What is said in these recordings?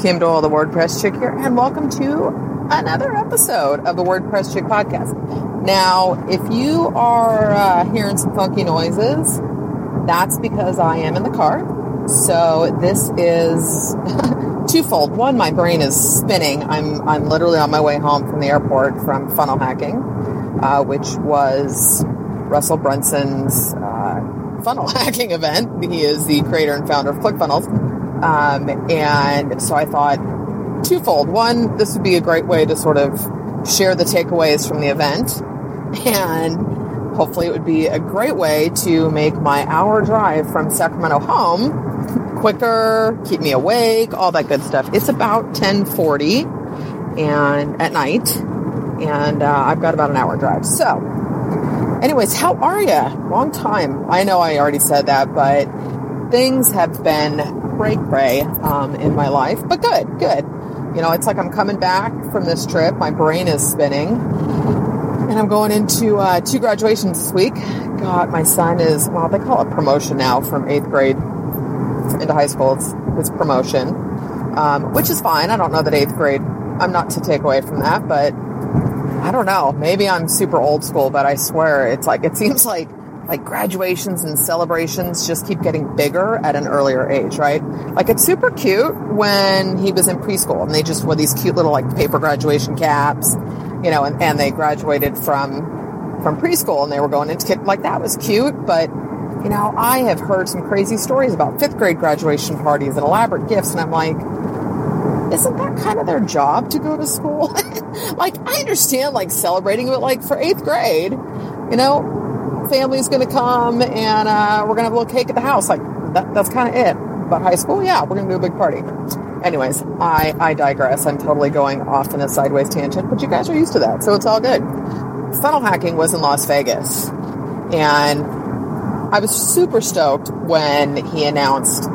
Kim Doyle, the WordPress Chick here, and welcome to another episode of the WordPress Chick podcast. Now, if you are uh, hearing some funky noises, that's because I am in the car. So this is twofold. One, my brain is spinning. I'm I'm literally on my way home from the airport from funnel hacking, uh, which was Russell Brunson's uh, funnel hacking event. He is the creator and founder of ClickFunnels. Um, and so I thought twofold. One, this would be a great way to sort of share the takeaways from the event. And hopefully it would be a great way to make my hour drive from Sacramento home quicker, keep me awake, all that good stuff. It's about 1040 and at night and uh, I've got about an hour drive. So anyways, how are you? Long time. I know I already said that, but things have been cray cray um, in my life, but good, good. You know, it's like I'm coming back from this trip. My brain is spinning, and I'm going into uh, two graduations this week. God, my son is well, they call it promotion now from eighth grade into high school. It's, it's promotion, um, which is fine. I don't know that eighth grade. I'm not to take away from that, but I don't know. Maybe I'm super old school, but I swear it's like it seems like like graduations and celebrations just keep getting bigger at an earlier age, right? Like it's super cute when he was in preschool and they just wore these cute little like paper graduation caps, you know, and, and they graduated from from preschool and they were going into kid like that was cute, but you know, I have heard some crazy stories about fifth grade graduation parties and elaborate gifts, and I'm like, isn't that kind of their job to go to school? like, I understand like celebrating, but like for eighth grade, you know, family's going to come and uh, we're going to have a little cake at the house. Like, that, that's kind of it. But high school, yeah, we're going to do a big party. Anyways, I, I digress. I'm totally going off in a sideways tangent, but you guys are used to that, so it's all good. Funnel hacking was in Las Vegas, and I was super stoked when he announced,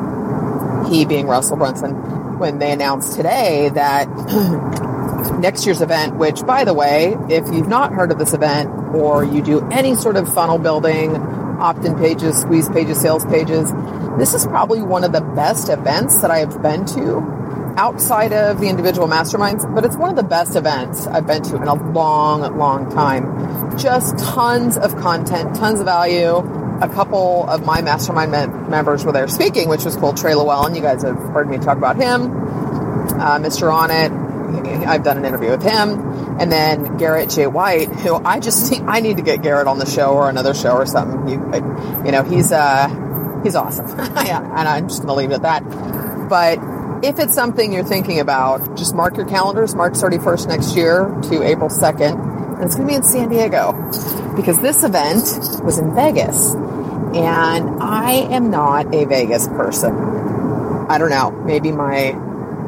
he being Russell Brunson, when they announced today that next year's event, which, by the way, if you've not heard of this event or you do any sort of funnel building, opt in pages, squeeze pages, sales pages, this is probably one of the best events that I have been to outside of the individual masterminds, but it's one of the best events I've been to in a long, long time. Just tons of content, tons of value. A couple of my mastermind members were there speaking, which was cool. Trey Lewellen, you guys have heard me talk about him. Uh, Mr. On It, I've done an interview with him, and then Garrett J. White, who I just I need to get Garrett on the show or another show or something. You, you know, he's uh, he's awesome, yeah, and I'm just to leave it at that. But if it's something you're thinking about, just mark your calendars, March 31st next year to April 2nd, and it's going to be in San Diego because this event was in Vegas, and I am not a Vegas person. I don't know, maybe my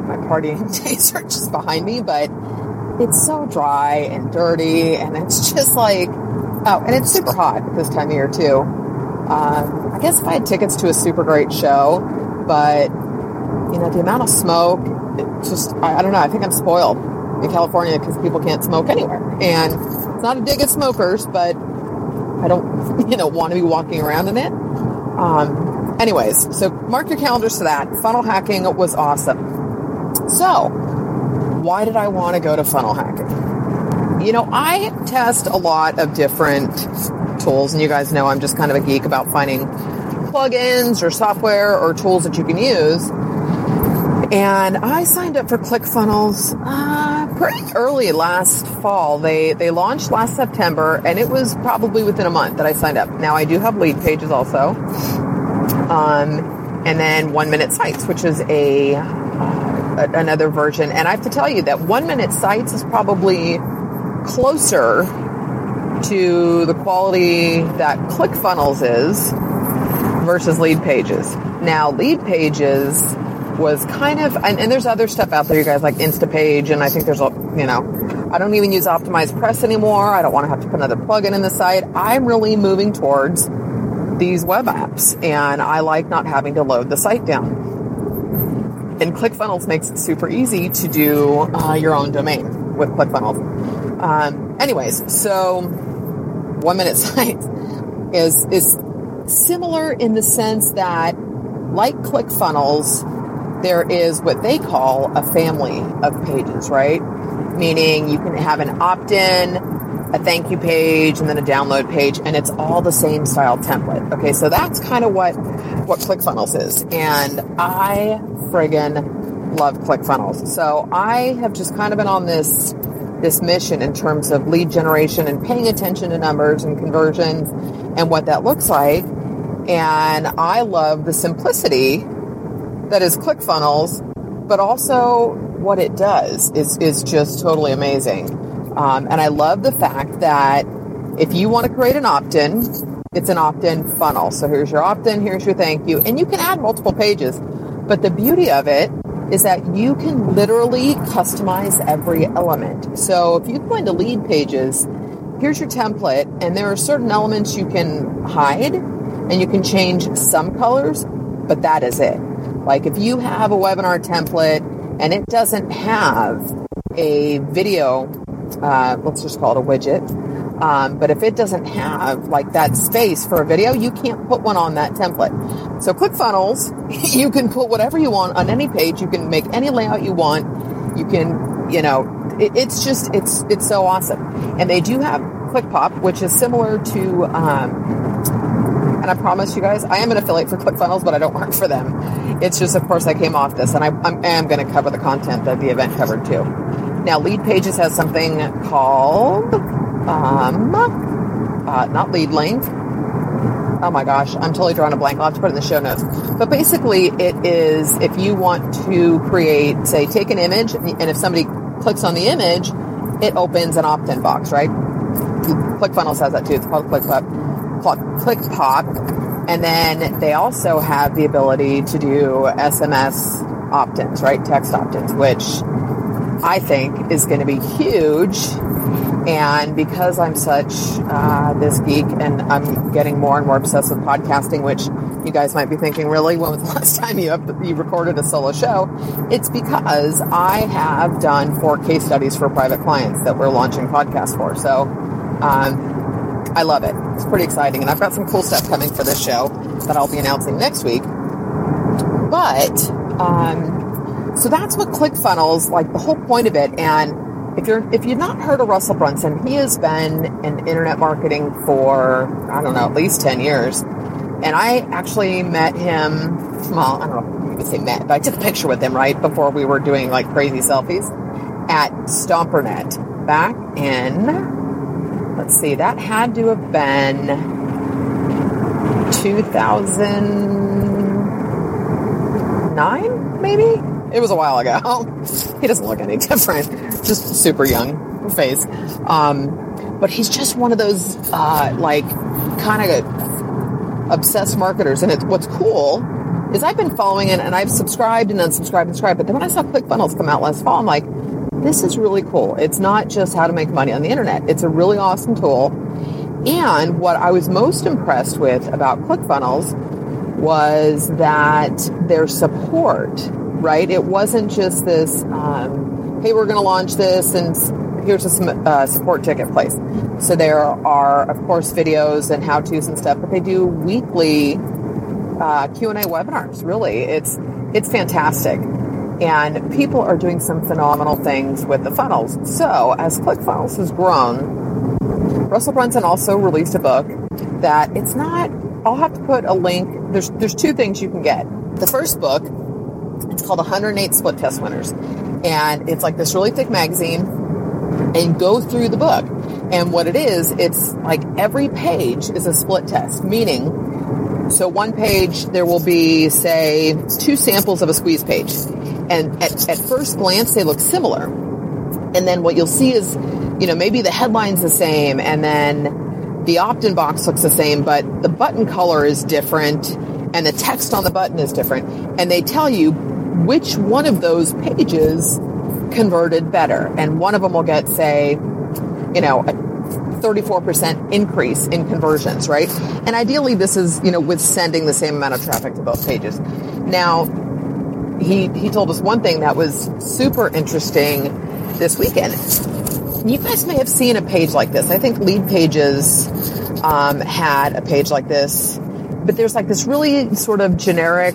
my partying days are just behind me, but it's so dry and dirty, and it's just like, oh, and it's super hot this time of year too. Um, I guess if I had tickets to a super great show, but you know, the amount of smoke, just, I, I don't know, I think I'm spoiled in California because people can't smoke anywhere. And it's not a dig at smokers, but I don't, you know, want to be walking around in it. Um, anyways, so mark your calendars to that. Funnel hacking was awesome. So, why did I want to go to funnel hacking? You know, I test a lot of different tools, and you guys know I'm just kind of a geek about finding plugins or software or tools that you can use. And I signed up for ClickFunnels uh, pretty early last fall. They they launched last September, and it was probably within a month that I signed up. Now I do have lead pages also, um, and then One Minute Sites, which is a another version. And I have to tell you that one minute sites is probably closer to the quality that ClickFunnels is versus lead pages. Now, lead pages was kind of, and, and there's other stuff out there, you guys, like Instapage, and I think there's a, you know, I don't even use OptimizePress anymore. I don't want to have to put another plugin in the site. I'm really moving towards these web apps, and I like not having to load the site down. And ClickFunnels makes it super easy to do uh, your own domain with ClickFunnels. Um, anyways, so one minute site is is similar in the sense that, like ClickFunnels, there is what they call a family of pages, right? Meaning you can have an opt-in, a thank you page, and then a download page, and it's all the same style template. Okay, so that's kind of what what ClickFunnels is, and I friggin' love ClickFunnels. So I have just kind of been on this this mission in terms of lead generation and paying attention to numbers and conversions and what that looks like. And I love the simplicity that is ClickFunnels, but also what it does is, is just totally amazing. Um, and I love the fact that if you want to create an opt-in, it's an opt-in funnel. So here's your opt-in, here's your thank you, and you can add multiple pages. But the beauty of it is that you can literally customize every element. So if you go into lead pages, here's your template, and there are certain elements you can hide and you can change some colors, but that is it. Like if you have a webinar template and it doesn't have a video, uh, let's just call it a widget, um, but if it doesn't have like that space for a video, you can't put one on that template. So ClickFunnels, you can put whatever you want on any page. You can make any layout you want. You can, you know, it, it's just it's it's so awesome. And they do have ClickPop, which is similar to. Um, and I promise you guys, I am an affiliate for ClickFunnels, but I don't work for them. It's just, of course, I came off this, and I, I am going to cover the content that the event covered too. Now, Lead Pages has something called um, uh, not lead link. Oh my gosh, I'm totally drawing a blank. I'll have to put it in the show notes. But basically, it is if you want to create, say, take an image, and if somebody clicks on the image, it opens an opt-in box, right? ClickFunnels has that too. It's called ClickPop. ClickPop. And then they also have the ability to do SMS opt-ins, right? Text opt-ins, which I think is going to be huge and because I'm such uh, this geek and I'm getting more and more obsessed with podcasting, which you guys might be thinking, really, when was the last time you, you recorded a solo show? It's because I have done four case studies for private clients that we're launching podcasts for. So um, I love it. It's pretty exciting. And I've got some cool stuff coming for this show that I'll be announcing next week. But, um, so that's what ClickFunnels, like the whole point of it. And if you're if you've not heard of Russell Brunson, he has been in internet marketing for I don't know at least ten years, and I actually met him. Well, I don't know if you say met, but I took a picture with him right before we were doing like crazy selfies at Stompernet back in. Let's see, that had to have been 2009, maybe it was a while ago. he doesn't look any different. Just super young face. Um, but he's just one of those, uh, like, kind of obsessed marketers. And what's cool is I've been following it and I've subscribed and unsubscribed and subscribed. But then when I saw ClickFunnels come out last fall, I'm like, this is really cool. It's not just how to make money on the internet. It's a really awesome tool. And what I was most impressed with about ClickFunnels was that their support right? It wasn't just this, um, hey, we're going to launch this and here's a uh, support ticket place. So there are, of course, videos and how-tos and stuff, but they do weekly uh, Q&A webinars, really. It's, it's fantastic. And people are doing some phenomenal things with the funnels. So as ClickFunnels has grown, Russell Brunson also released a book that it's not, I'll have to put a link. There's, there's two things you can get. The first book it's called 108 Split Test Winners. And it's like this really thick magazine and go through the book. And what it is, it's like every page is a split test, meaning, so one page there will be, say, two samples of a squeeze page. And at, at first glance, they look similar. And then what you'll see is, you know, maybe the headline's the same and then the opt-in box looks the same, but the button color is different and the text on the button is different. And they tell you which one of those pages converted better. And one of them will get, say, you know, a 34% increase in conversions, right? And ideally this is, you know, with sending the same amount of traffic to both pages. Now, he, he told us one thing that was super interesting this weekend. You guys may have seen a page like this. I think Lead Pages um, had a page like this, but there's like this really sort of generic,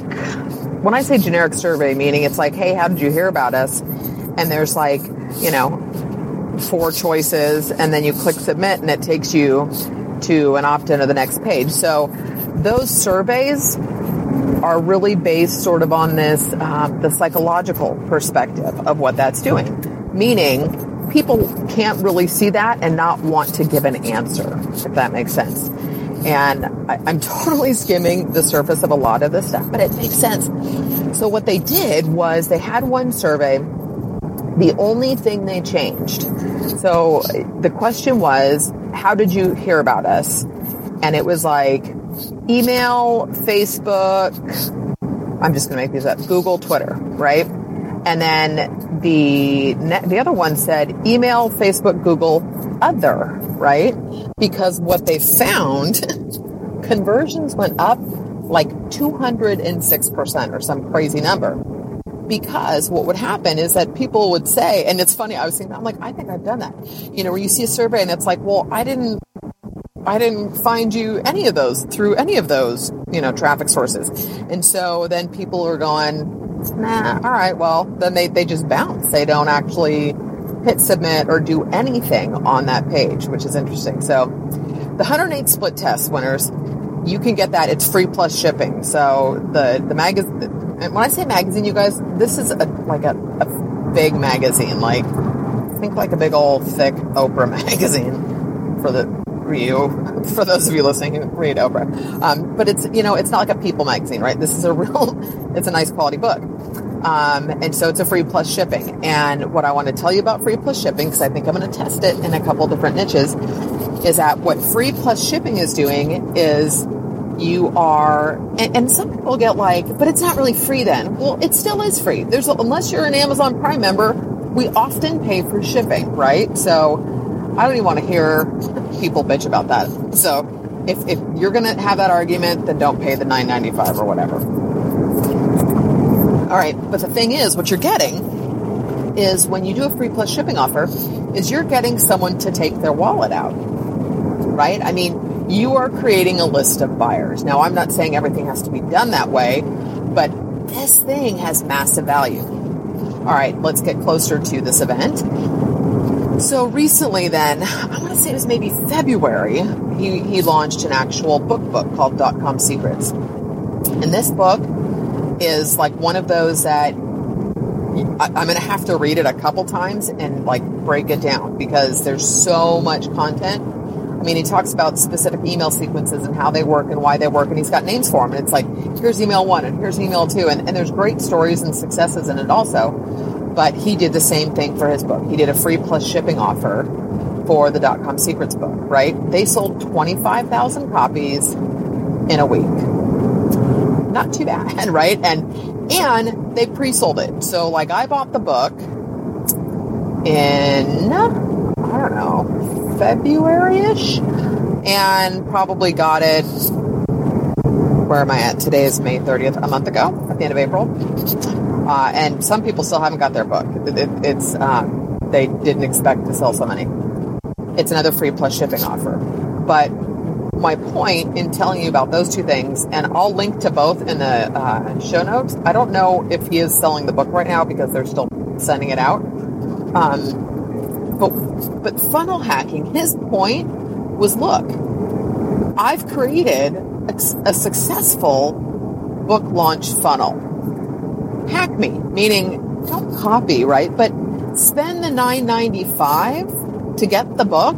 when I say generic survey, meaning it's like, hey, how did you hear about us? And there's like, you know, four choices and then you click submit and it takes you to an opt-in or the next page. So those surveys are really based sort of on this, uh, the psychological perspective of what that's doing. Meaning people can't really see that and not want to give an answer, if that makes sense. And I, I'm totally skimming the surface of a lot of this stuff, but it makes sense. So what they did was they had one survey the only thing they changed. So the question was, how did you hear about us? And it was like email, Facebook, I'm just going to make these up, Google, Twitter, right? And then the the other one said email, Facebook, Google, other, right? Because what they found, conversions went up like 206% or some crazy number because what would happen is that people would say, and it's funny, I was thinking, I'm like, I think I've done that. You know, where you see a survey and it's like, well, I didn't, I didn't find you any of those through any of those, you know, traffic sources. And so then people are going, nah, all right, well, then they, they just bounce. They don't actually hit submit or do anything on that page, which is interesting. So the 108 split test winners, you can get that. It's free plus shipping. So the, the magazine, when I say magazine, you guys, this is a, like a, a big magazine, like think like a big old thick Oprah magazine for the for you, for those of you listening who read Oprah. Um, but it's you know it's not like a People magazine, right? This is a real, it's a nice quality book. Um, and so it's a free plus shipping. And what I want to tell you about free plus shipping, because I think I'm going to test it in a couple different niches, is that what free plus shipping is doing is you are, and, and, some people get like, but it's not really free then. Well, it still is free. There's, unless you're an Amazon Prime member, we often pay for shipping, right? So I don't even want to hear people bitch about that. So if, if you're going to have that argument, then don't pay the 9.95 or whatever. All right. But the thing is, what you're getting is when you do a free plus shipping offer is you're getting someone to take their wallet out, right? I mean, you are creating a list of buyers. Now, I'm not saying everything has to be done that way, but this thing has massive value. All right, let's get closer to this event. So recently, then, I want to say it was maybe February, he, he launched an actual book book called Com Secrets. And this book is like one of those that I, I'm going to have to read it a couple times and like break it down because there's so much content I mean, he talks about specific email sequences and how they work and why they work, and he's got names for them. And it's like, here's email one and here's email two. And, and there's great stories and successes in it also. But he did the same thing for his book. He did a free plus shipping offer for the dot com secrets book, right? They sold 25,000 copies in a week. Not too bad, right? And, and they pre-sold it. So like I bought the book in, I don't know, February-ish and probably got it where am I at? Today is May 30th, a month ago, at the end of April. Uh, and some people still haven't got their book. It, it, it's um, they didn't expect to sell so many. It's another free plus shipping offer. But my point in telling you about those two things, and I'll link to both in the uh, show notes. I don't know if he is selling the book right now because they're still sending it out. Um, but, but funnel hacking, his point was look, I've created a, a successful book launch funnel. Hack me, meaning don't copy, right? But spend the 995 to get the book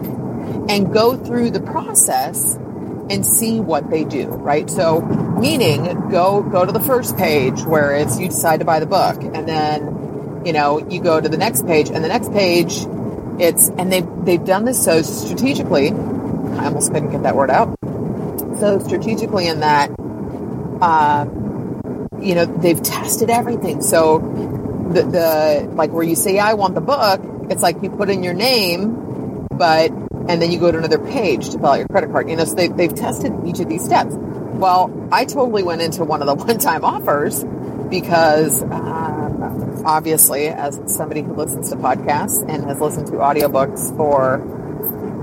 and go through the process and see what they do, right? So meaning go go to the first page where it's you decide to buy the book and then you know you go to the next page and the next page it's and they they've done this so strategically. I almost couldn't get that word out. So strategically, in that, uh, you know, they've tested everything. So the, the like where you say, I want the book, it's like you put in your name, but and then you go to another page to fill out your credit card. You know, so they, they've tested each of these steps. Well, I totally went into one of the one-time offers because uh, obviously, as somebody who listens to podcasts and has listened to audiobooks for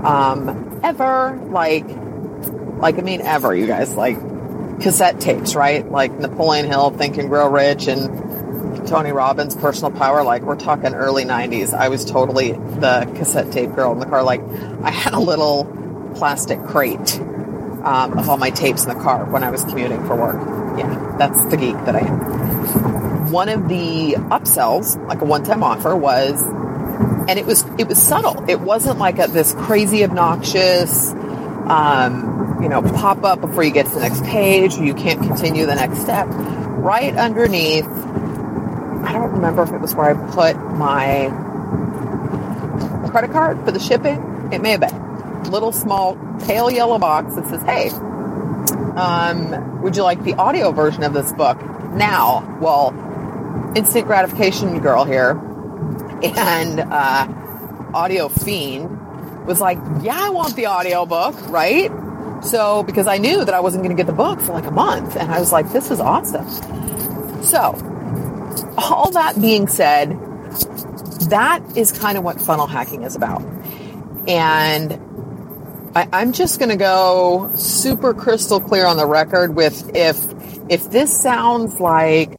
um, ever, like, like I mean, ever, you guys, like cassette tapes, right? Like Napoleon Hill, Think and Grow Rich, and Tony Robbins, Personal Power. Like we're talking early '90s. I was totally the cassette tape girl in the car. Like I had a little plastic crate um, of all my tapes in the car when I was commuting for work. Yeah, that's the geek that I am. One of the upsells, like a one-time offer, was, and it was it was subtle. It wasn't like a, this crazy obnoxious, um, you know, pop up before you get to the next page. You can't continue the next step. Right underneath, don't remember if it was where I put my credit card for the shipping. It may have been little small pale yellow box that says, "Hey, um, would you like the audio version of this book now?" Well, instant gratification girl here, and uh, audio fiend was like, "Yeah, I want the audio book, right?" So because I knew that I wasn't going to get the book for like a month, and I was like, "This is awesome." So, all that being said, that is kind of what funnel hacking is about. And I, am just going to go super crystal clear on the record with if if this sounds like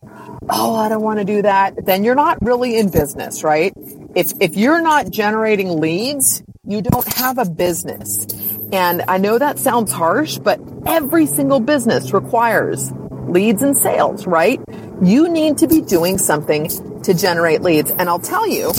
oh I don't want to do that, then you're not really in business, right? If if you're not generating leads, you don't have a business. And I know that sounds harsh, but every single business requires leads and sales, right? You need to be doing something to generate leads. And I'll tell you,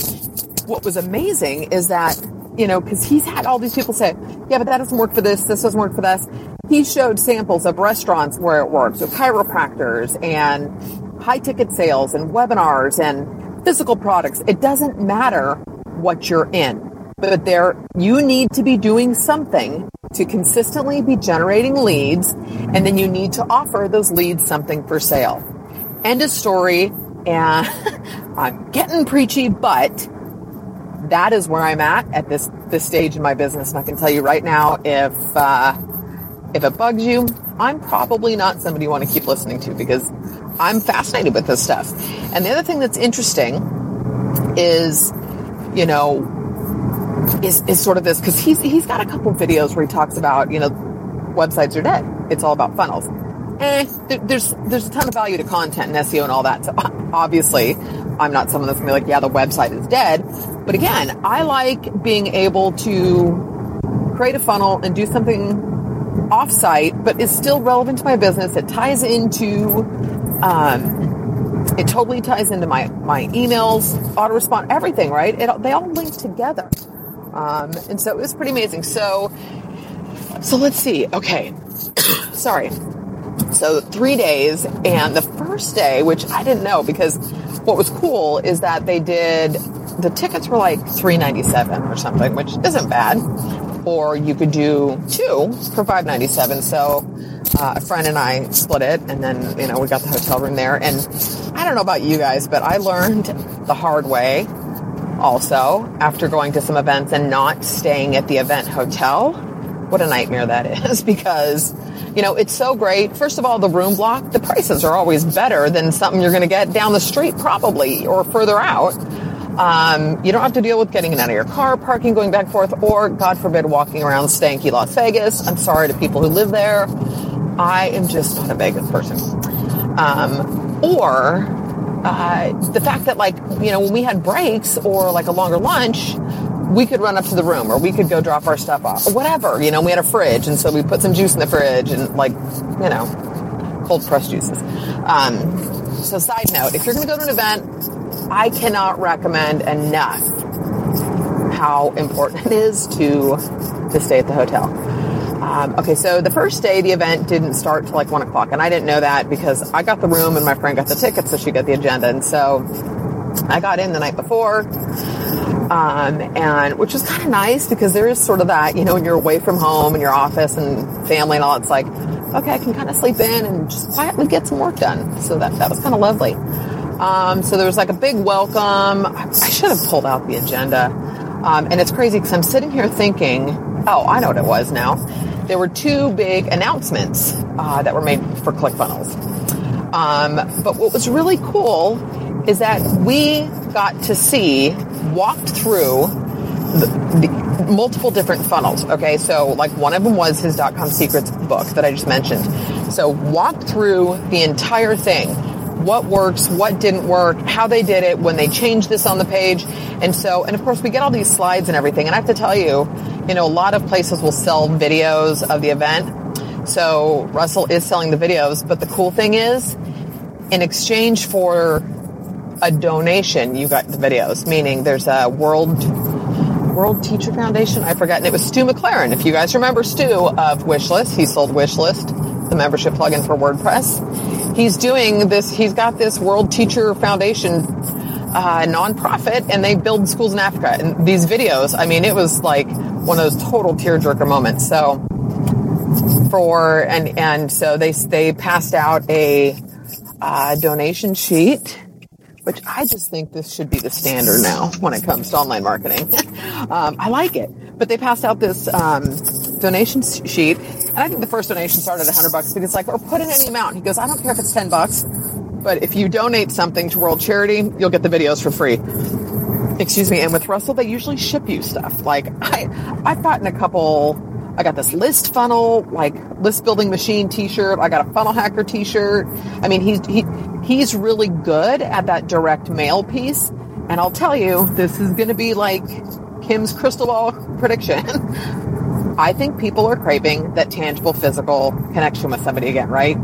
what was amazing is that you know, because he's had all these people say, yeah, but that doesn't work for this, this doesn't work for this. He showed samples of restaurants where it works with chiropractors and high ticket sales and webinars and physical products. It doesn't matter what you're in, but there, you need to be doing something to consistently be generating leads, and then you need to offer those leads something for sale. End of story. And I'm getting preachy, but that is where I'm at at this this stage in my business. And I can tell you right now, if uh, if it bugs you, I'm probably not somebody you want to keep listening to because I'm fascinated with this stuff. And the other thing that's interesting is, you know, is is sort of this because he's he's got a couple videos where he talks about you know websites are dead. It's all about funnels. Eh, there's there's a ton of value to content and SEO and all that. So obviously, I'm not someone that's gonna be like, yeah, the website is dead. But again, I like being able to create a funnel and do something offsite, but is still relevant to my business. It ties into, um, it totally ties into my, my emails, autorespond, everything, right? It, they all link together. Um, and so it was pretty amazing. So, so let's see. Okay. Sorry. So three days and the first day, which I didn't know because what was cool is that they did the tickets were like 397 or something, which isn't bad. Or you could do two for 597. So uh, a friend and I split it, and then you know we got the hotel room there. And I don't know about you guys, but I learned the hard way. Also, after going to some events and not staying at the event hotel, what a nightmare that is because you know, it's so great. First of all, the room block, the prices are always better than something you're going to get down the street probably or further out. Um, you don't have to deal with getting it out of your car, parking, going back and forth, or God forbid, walking around stanky Las Vegas. I'm sorry to people who live there. I am just not a Vegas person. Um, or uh, the fact that, like, you know, when we had breaks or like a longer lunch, we could run up to the room or we could go drop our stuff off whatever. You know, we had a fridge and so we put some juice in the fridge and like, you know, cold pressed juices. Um, so side note, if you're going to go to an event, I cannot recommend enough how important it is to, to stay at the hotel. Um, okay, so the first day the event didn't start till like one o'clock, and I didn't know that because I got the room and my friend got the tickets, so she got the agenda, and so I got in the night before. Um, and which was kind of nice because there is sort of that, you know, when you're away from home and your office and family and all, it's like, okay, I can kind of sleep in and just quietly get some work done. So that, that was kind of lovely. Um, so there was like a big welcome. I, I should have pulled out the agenda. Um, and it's crazy because I'm sitting here thinking, oh, I know what it was now. There were two big announcements uh, that were made for ClickFunnels. Um, but what was really cool is that we got to see, walked through the, the multiple different funnels. Okay, so like one of them was his dot com secrets book that I just mentioned. So walked through the entire thing. What works, what didn't work, how they did it, when they changed this on the page. And so, and of course we get all these slides and everything. And I have to tell you, you know, a lot of places will sell videos of the event. So Russell is selling the videos, but the cool thing is in exchange for a donation, you got the videos, meaning there's a world World Teacher Foundation. I forgot. And it was Stu McLaren. If you guys remember Stu of Wishlist, he sold Wishlist, the membership plugin for WordPress. He's doing this. He's got this World Teacher Foundation uh, nonprofit, and they build schools in Africa. And these videos, I mean, it was like one of those total tearjerker moments. So for and and so they they passed out a uh, donation sheet which I just think this should be the standard now when it comes to online marketing. um, I like it, but they passed out this um, donation sheet, and I think the first donation started at 100 bucks because like, or put in any amount. He goes, I don't care if it's 10 bucks, but if you donate something to World Charity, you'll get the videos for free. Excuse me. And with Russell, they usually ship you stuff. Like I, I've gotten a couple. I got this list funnel, like list building machine t-shirt. I got a funnel hacker t-shirt. I mean, he's, he, he's really good at that direct mail piece. And I'll tell you, this is going to be like Kim's crystal ball prediction. I think people are craving that tangible physical connection with somebody again, right?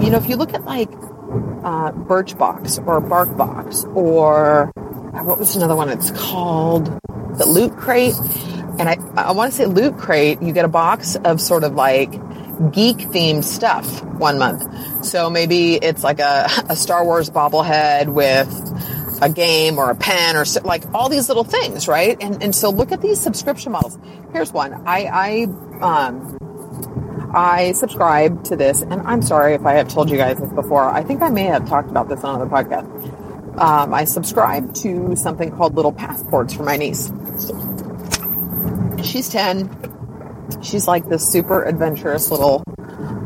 You know, if you look at like uh, Birchbox or Barkbox or uh, what was another one? It's called the Loot Crate. And I, I want to say Loot Crate, you get a box of sort of like geek themed stuff one month. So maybe it's like a, a Star Wars bobblehead with a game or a pen or so, like all these little things, right? And and so look at these subscription models. Here's one. I I um I subscribe to this, and I'm sorry if I have told you guys this before. I think I may have talked about this on another podcast. Um, I subscribe to something called Little Passports for my niece. She's ten. She's like this super adventurous little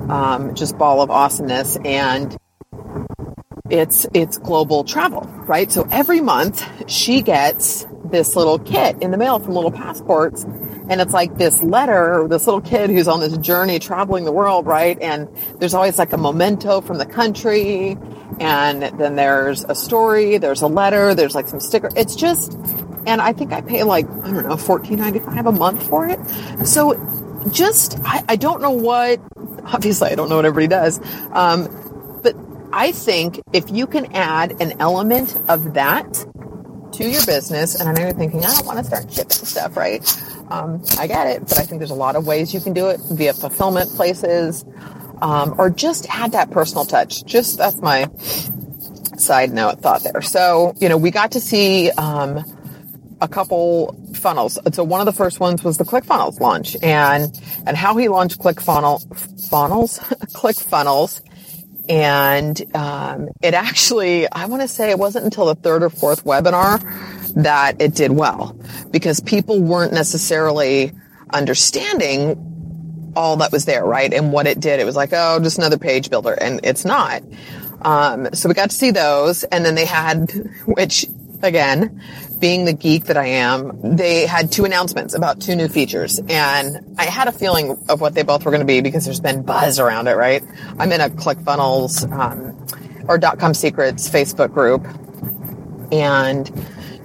um, just ball of awesomeness, and it's it's global travel, right? So every month she gets this little kit in the mail from Little Passports, and it's like this letter, this little kid who's on this journey traveling the world, right? And there's always like a memento from the country, and then there's a story, there's a letter, there's like some sticker. It's just, and I think I pay like I don't know, fourteen ninety five a month for it. So just I, I don't know what obviously I don't know what everybody does. Um, but I think if you can add an element of that to your business, and I know you're thinking, I don't want to start shipping stuff, right? Um, I get it, but I think there's a lot of ways you can do it via fulfillment places, um, or just add that personal touch. Just that's my side note thought there. So, you know, we got to see, um, a couple funnels. So one of the first ones was the ClickFunnels launch and, and how he launched ClickFunnels, funnels, ClickFunnels. And, um, it actually, I want to say it wasn't until the third or fourth webinar that it did well because people weren't necessarily understanding all that was there, right? And what it did. It was like, oh, just another page builder. And it's not. Um, so we got to see those. And then they had, which again, being the geek that I am, they had two announcements about two new features. And I had a feeling of what they both were going to be because there's been buzz around it, right? I'm in a ClickFunnels, um, or .com secrets Facebook group. And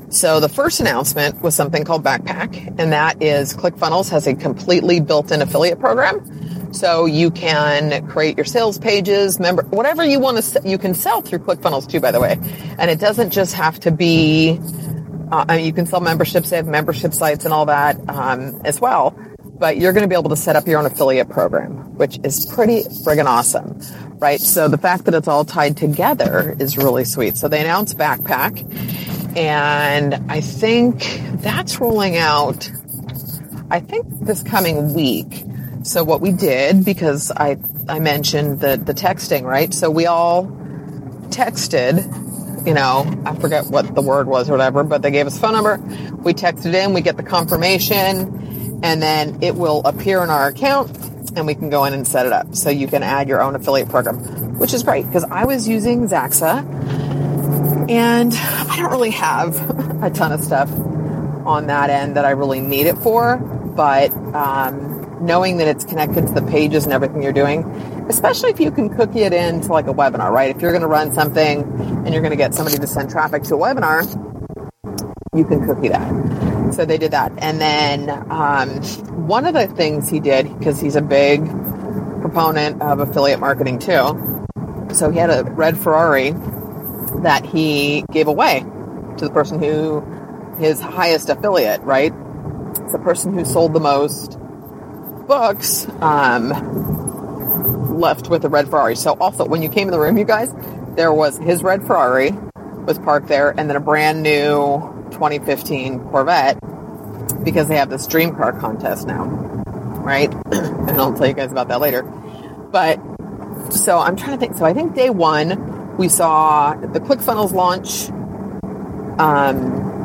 so the first announcement was something called Backpack, and that is ClickFunnels has a completely built-in affiliate program. So you can create your sales pages, member, whatever you want to, you can sell through ClickFunnels too, by the way. And it doesn't just have to be uh, you can sell memberships. They have membership sites and all that um, as well. But you're going to be able to set up your own affiliate program, which is pretty friggin' awesome, right? So the fact that it's all tied together is really sweet. So they announced Backpack, and I think that's rolling out. I think this coming week. So what we did, because I I mentioned the the texting, right? So we all texted. You know, I forget what the word was or whatever, but they gave us a phone number. We texted in, we get the confirmation, and then it will appear in our account and we can go in and set it up. So you can add your own affiliate program, which is great because I was using Zaxaa and I don't really have a ton of stuff on that end that I really need it for, but um, knowing that it's connected to the pages and everything you're doing, especially if you can cookie it into like a webinar, right? If you're going to run something and you're going to get somebody to send traffic to a webinar, you can cookie that. So they did that. And then um, one of the things he did, because he's a big proponent of affiliate marketing too, so he had a red Ferrari that he gave away to the person who his highest affiliate, right? The person who sold the most books um, left with a red Ferrari. So also, when you came in the room, you guys, there was his red Ferrari was parked there, and then a brand new 2015 Corvette because they have this dream car contest now, right? and I'll tell you guys about that later. But so I'm trying to think. So I think day one we saw the ClickFunnels launch um,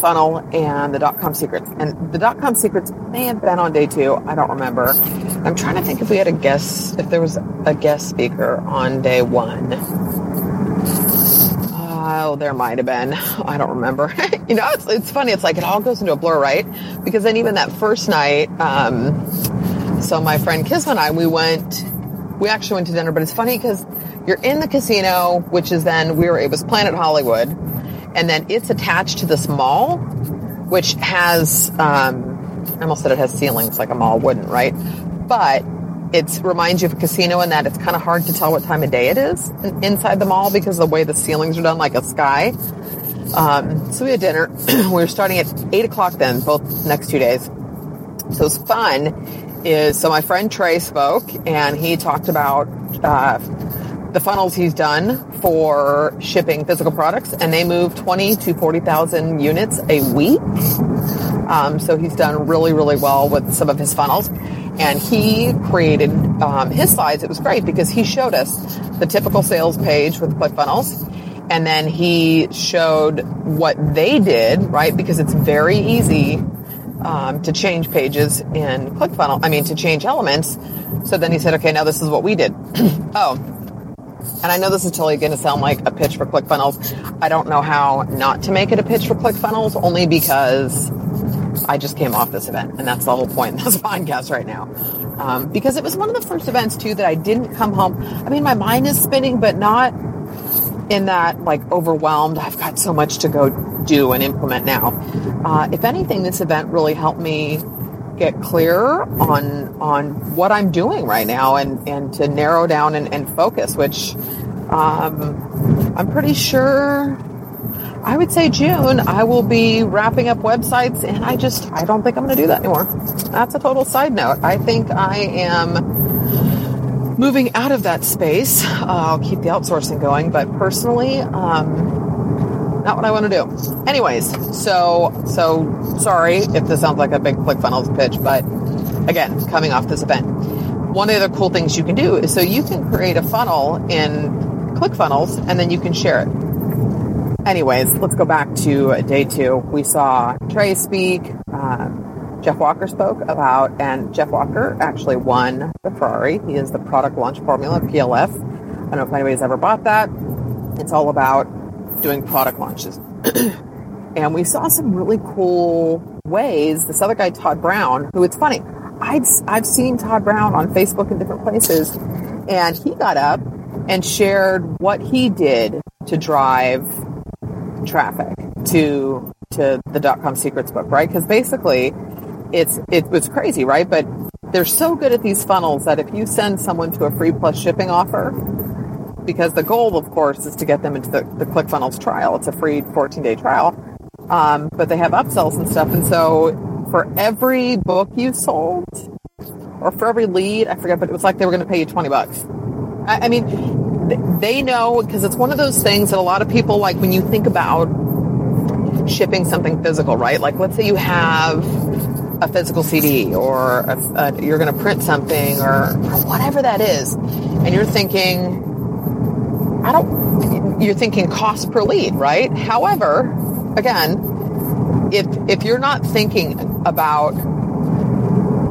funnel and the dot com secrets. And the dot com secrets may have been on day two. I don't remember. I'm trying to think if we had a guest, if there was a guest speaker on day one. Oh, there might have been. I don't remember. you know, it's, it's funny. It's like it all goes into a blur, right? Because then even that first night, um, so my friend Kiz and I, we went, we actually went to dinner, but it's funny because you're in the casino, which is then we were, it was Planet Hollywood, and then it's attached to this mall, which has, um, I almost said it has ceilings like a mall wouldn't, right? But it reminds you of a casino in that it's kind of hard to tell what time of day it is inside the mall because the way the ceilings are done like a sky. Um, so we had dinner. we were starting at eight o'clock then, both next two days. So it's fun is, so my friend Trey spoke and he talked about, uh, the funnels he's done for shipping physical products and they move 20 to 40,000 units a week. Um, so he's done really, really well with some of his funnels and he created um, his slides. It was great because he showed us the typical sales page with ClickFunnels, and then he showed what they did, right? Because it's very easy um, to change pages in ClickFunnels. I mean, to change elements. So then he said, okay, now this is what we did. oh, and I know this is totally going to sound like a pitch for ClickFunnels. I don't know how not to make it a pitch for ClickFunnels, only because I just came off this event, and that's the whole point of this podcast right now. Um, because it was one of the first events too that I didn't come home. I mean, my mind is spinning, but not in that like overwhelmed. I've got so much to go do and implement now. Uh, if anything, this event really helped me get clearer on on what I'm doing right now and and to narrow down and, and focus, which um, I'm pretty sure I would say June, I will be wrapping up websites and I just, I don't think I'm going to do that anymore. That's a total side note. I think I am moving out of that space. I'll keep the outsourcing going, but personally, um, not what I want to do. Anyways, so, so sorry if this sounds like a big ClickFunnels pitch, but again, coming off this event. One of the cool things you can do is so you can create a funnel in ClickFunnels and then you can share it anyways, let's go back to day two. We saw Trey speak. Um, Jeff Walker spoke about, and Jeff Walker actually won the Ferrari. He is the product launch formula, PLF. I don't know if anybody's ever bought that. It's all about doing product launches. and we saw some really cool ways. This other guy, Todd Brown, who it's funny, I've, I've seen Todd Brown on Facebook in different places, and he got up and shared what he did to drive traffic to to the dot com secrets book, right? Because basically, it's it was crazy, right? But they're so good at these funnels that if you send someone to a free plus shipping offer, because the goal, of course, is to get them into the, the ClickFunnels trial. It's a free 14 day trial, um, but they have upsells and stuff. And so for every book you sold, or for every lead, I forget, but it was like they were going to pay you 20 bucks. I, I mean, they know because it's one of those things that a lot of people like when you think about shipping something physical, right? Like let's say you have a physical CD or a, a, you're going to print something or, or whatever that is, and you're thinking, I don't, you're thinking cost per lead, right? However, again, if if you're not thinking about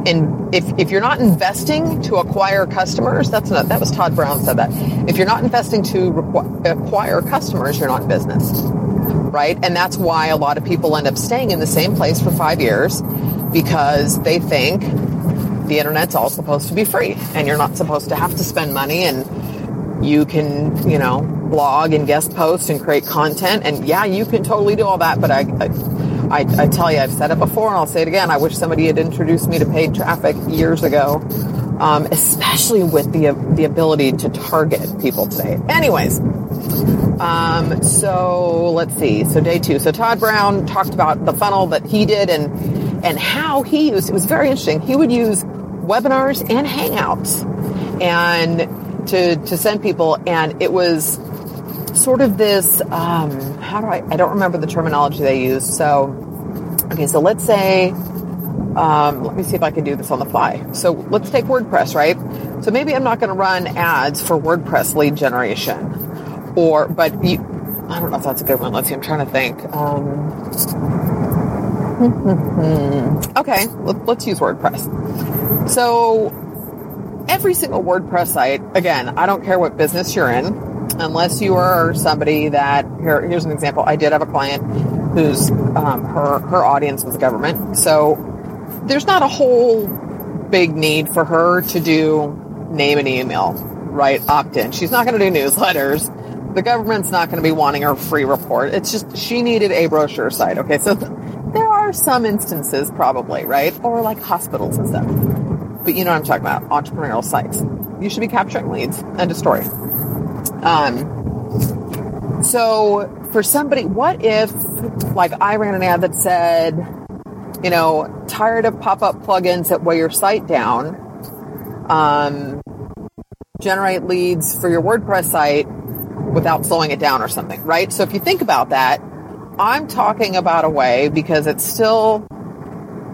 and if, if you're not investing to acquire customers, that's not, that was Todd Brown said that. If you're not investing to requ- acquire customers, you're not in business, right? And that's why a lot of people end up staying in the same place for five years because they think the internet's all supposed to be free and you're not supposed to have to spend money and you can, you know, blog and guest post and create content. And yeah, you can totally do all that, but I, I I, tell you, I've said it before and I'll say it again. I wish somebody had introduced me to paid traffic years ago, um, especially with the the ability to target people today. Anyways, um, so let's see. So day two. So Todd Brown talked about the funnel that he did and and how he used. It was very interesting. He would use webinars and Hangouts and to to send people, and it was sort of this um, how do I I don't remember the terminology they used. So okay, so let's say um, let me see if I can do this on the fly. So let's take WordPress, right? So maybe I'm not going to run ads for WordPress lead generation, or but you, I don't know if that's a good one. Let's see. I'm trying to think. Um, okay, let, let's use WordPress. So every single WordPress site, again, I don't care what business you're in unless you are somebody that here, here's an example. I did have a client whose um, her her audience was government, so there's not a whole big need for her to do name and email, right? Opt in. She's not going to do newsletters. The government's not going to be wanting her free report. It's just she needed a brochure site. Okay, so th- there are some instances probably, right? Or like hospitals and stuff. But you know what I'm talking about, entrepreneurial sites. You should be capturing leads. End of story. Um, so for somebody, what if, like, I ran an ad that said, you know, tired of pop-up plugins that weigh your site down, um, generate leads for your WordPress site without slowing it down or something, right? So if you think about that, I'm talking about a way because it's still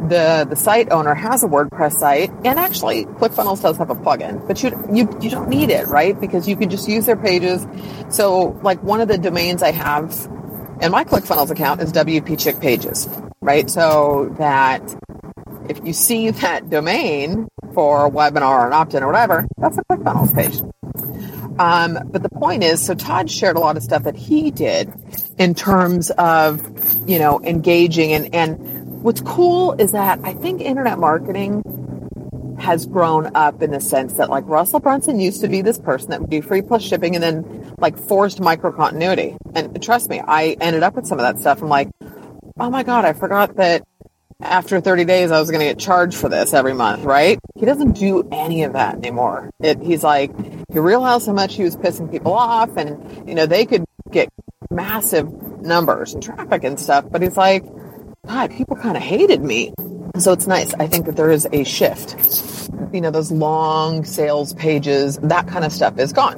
the the site owner has a WordPress site, and actually ClickFunnels does have a plugin, but you you you don't need it, right? Because you can just use their pages. So, like one of the domains I have in my ClickFunnels account is WP Pages, right? So that if you see that domain for a webinar or an opt-in or whatever, that's a ClickFunnels page. Um, but the point is, so Todd shared a lot of stuff that he did in terms of, you know, engaging and, and What's cool is that I think internet marketing has grown up in the sense that like Russell Brunson used to be this person that would do free plus shipping and then like forced micro continuity. And trust me, I ended up with some of that stuff. I'm like, oh my God, I forgot that after 30 days I was going to get charged for this every month, right? He doesn't do any of that anymore. It, he's like, he realized how much he was pissing people off and, you know, they could get massive numbers and traffic and stuff, but he's like, God, people kind of hated me. So it's nice. I think that there is a shift. You know, those long sales pages, that kind of stuff is gone.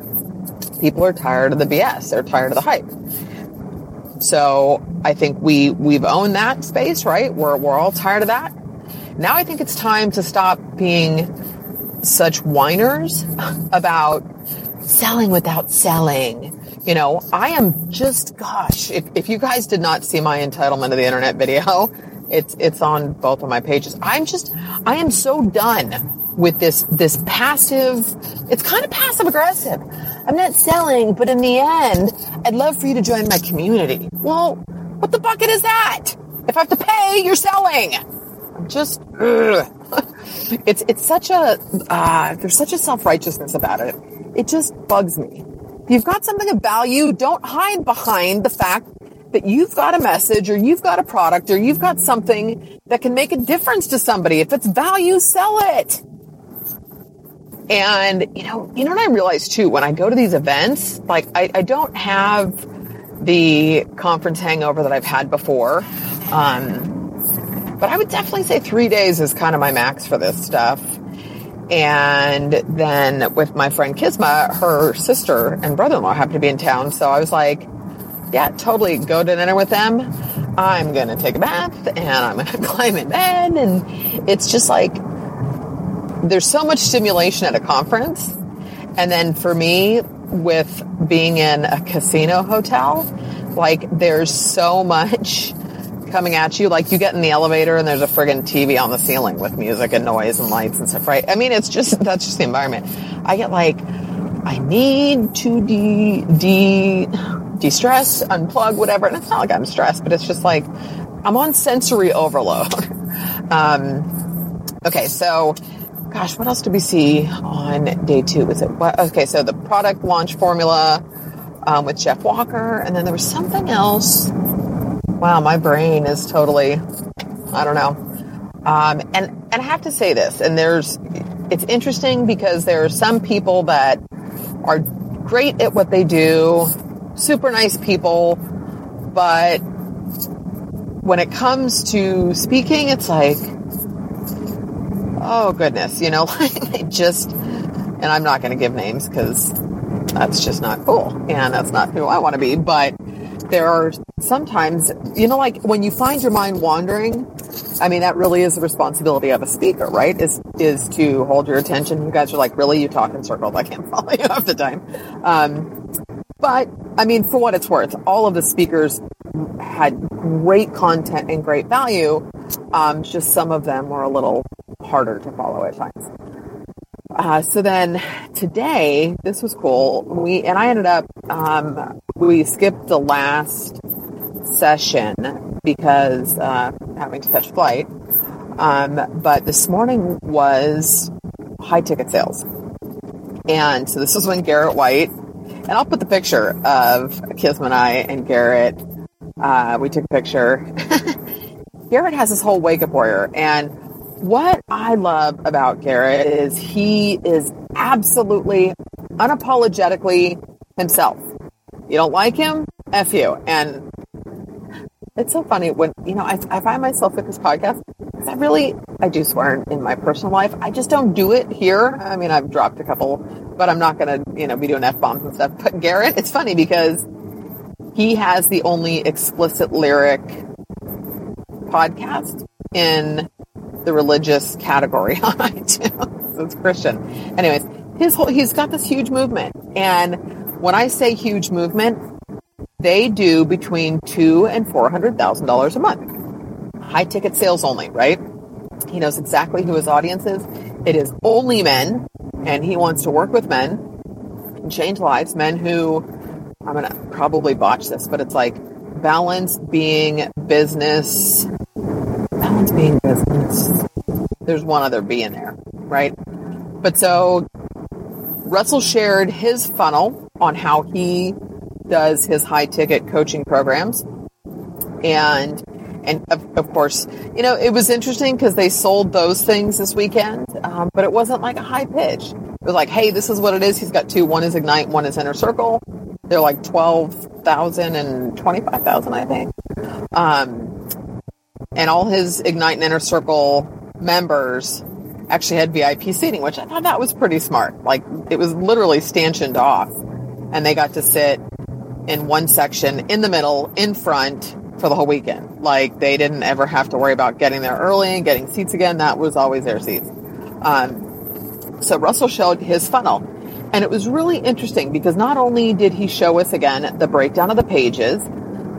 People are tired of the BS. They're tired of the hype. So I think we, we've owned that space, right? We're, we're all tired of that. Now I think it's time to stop being such whiners about selling without selling you know, I am just, gosh, if, if you guys did not see my entitlement of the internet video, it's, it's on both of my pages. I'm just, I am so done with this, this passive, it's kind of passive aggressive. I'm not selling, but in the end, I'd love for you to join my community. Well, what the bucket is that? If I have to pay, you're selling. I'm just, it's, it's such a, uh, there's such a self-righteousness about it. It just bugs me you've got something of value, don't hide behind the fact that you've got a message or you've got a product or you've got something that can make a difference to somebody. If it's value, sell it. And, you know, you know what I realize too, when I go to these events, like I, I don't have the conference hangover that I've had before. Um, but I would definitely say three days is kind of my max for this stuff. And then with my friend Kisma, her sister and brother-in-law happened to be in town. So I was like, yeah, totally go to dinner with them. I'm going to take a bath and I'm going to climb in bed. And it's just like, there's so much stimulation at a conference. And then for me, with being in a casino hotel, like there's so much coming at you. Like you get in the elevator and there's a friggin' TV on the ceiling with music and noise and lights and stuff, right? I mean, it's just, that's just the environment. I get like, I need to de, de, de-stress, unplug, whatever. And it's not like I'm stressed, but it's just like, I'm on sensory overload. um, okay. So, gosh, what else did we see on day two? Was it what? Okay. So the product launch formula, um, with Jeff Walker. And then there was something else Wow, my brain is totally, I don't know. Um, and, and I have to say this, and there's, it's interesting because there are some people that are great at what they do, super nice people, but when it comes to speaking, it's like, oh goodness, you know, like just, and I'm not going to give names because that's just not cool and that's not who I want to be, but there are sometimes, you know, like when you find your mind wandering, I mean, that really is the responsibility of a speaker, right? Is, is to hold your attention. You guys are like, really? You talk in circles. I can't follow you half the time. Um, but I mean, for what it's worth, all of the speakers had great content and great value. Um, just some of them were a little harder to follow at times. Uh, so then today, this was cool. We and I ended up um, we skipped the last session because uh, having to catch flight. Um, but this morning was high ticket sales, and so this was when Garrett White and I'll put the picture of Kisma and I and Garrett. Uh, we took a picture. Garrett has this whole wake up warrior and what I love about Garrett is he is absolutely unapologetically himself. You don't like him? F you. And it's so funny when, you know, I, I find myself with this podcast because I really, I do swear in my personal life. I just don't do it here. I mean, I've dropped a couple, but I'm not going to, you know, be doing F bombs and stuff. But Garrett, it's funny because he has the only explicit lyric podcast in the religious category on iTunes. it's Christian. Anyways, his whole, he's got this huge movement. And when I say huge movement, they do between two and four hundred thousand dollars a month. High ticket sales only, right? He knows exactly who his audience is. It is only men, and he wants to work with men and change lives. Men who I'm gonna probably botch this, but it's like balance being business being business. There's one other B in there, right? But so Russell shared his funnel on how he does his high ticket coaching programs. And and of, of, course, you know, it was interesting because they sold those things this weekend, um, but it wasn't like a high pitch. It was like, hey, this is what it is. He's got two. One is Ignite, one is Inner Circle. They're like 12,000 and 25,000, I think. Um, and all his Ignite and Inner Circle members actually had VIP seating, which I thought that was pretty smart. Like it was literally stanchioned off, and they got to sit in one section in the middle, in front for the whole weekend. Like they didn't ever have to worry about getting there early and getting seats again. That was always their seats. Um, so Russell showed his funnel. And it was really interesting because not only did he show us again the breakdown of the pages,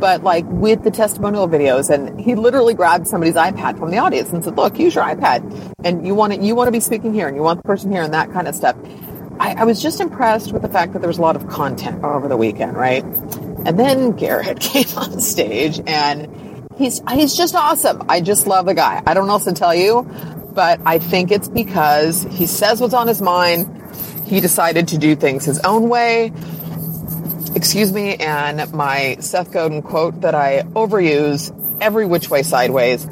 but like with the testimonial videos and he literally grabbed somebody's iPad from the audience and said, look, use your iPad and you want to, you want to be speaking here and you want the person here and that kind of stuff. I, I was just impressed with the fact that there was a lot of content over the weekend, right? And then Garrett came on stage and he's, he's just awesome. I just love the guy. I don't know what to tell you, but I think it's because he says what's on his mind. He decided to do things his own way excuse me, and my Seth Godin quote that I overuse every which way sideways.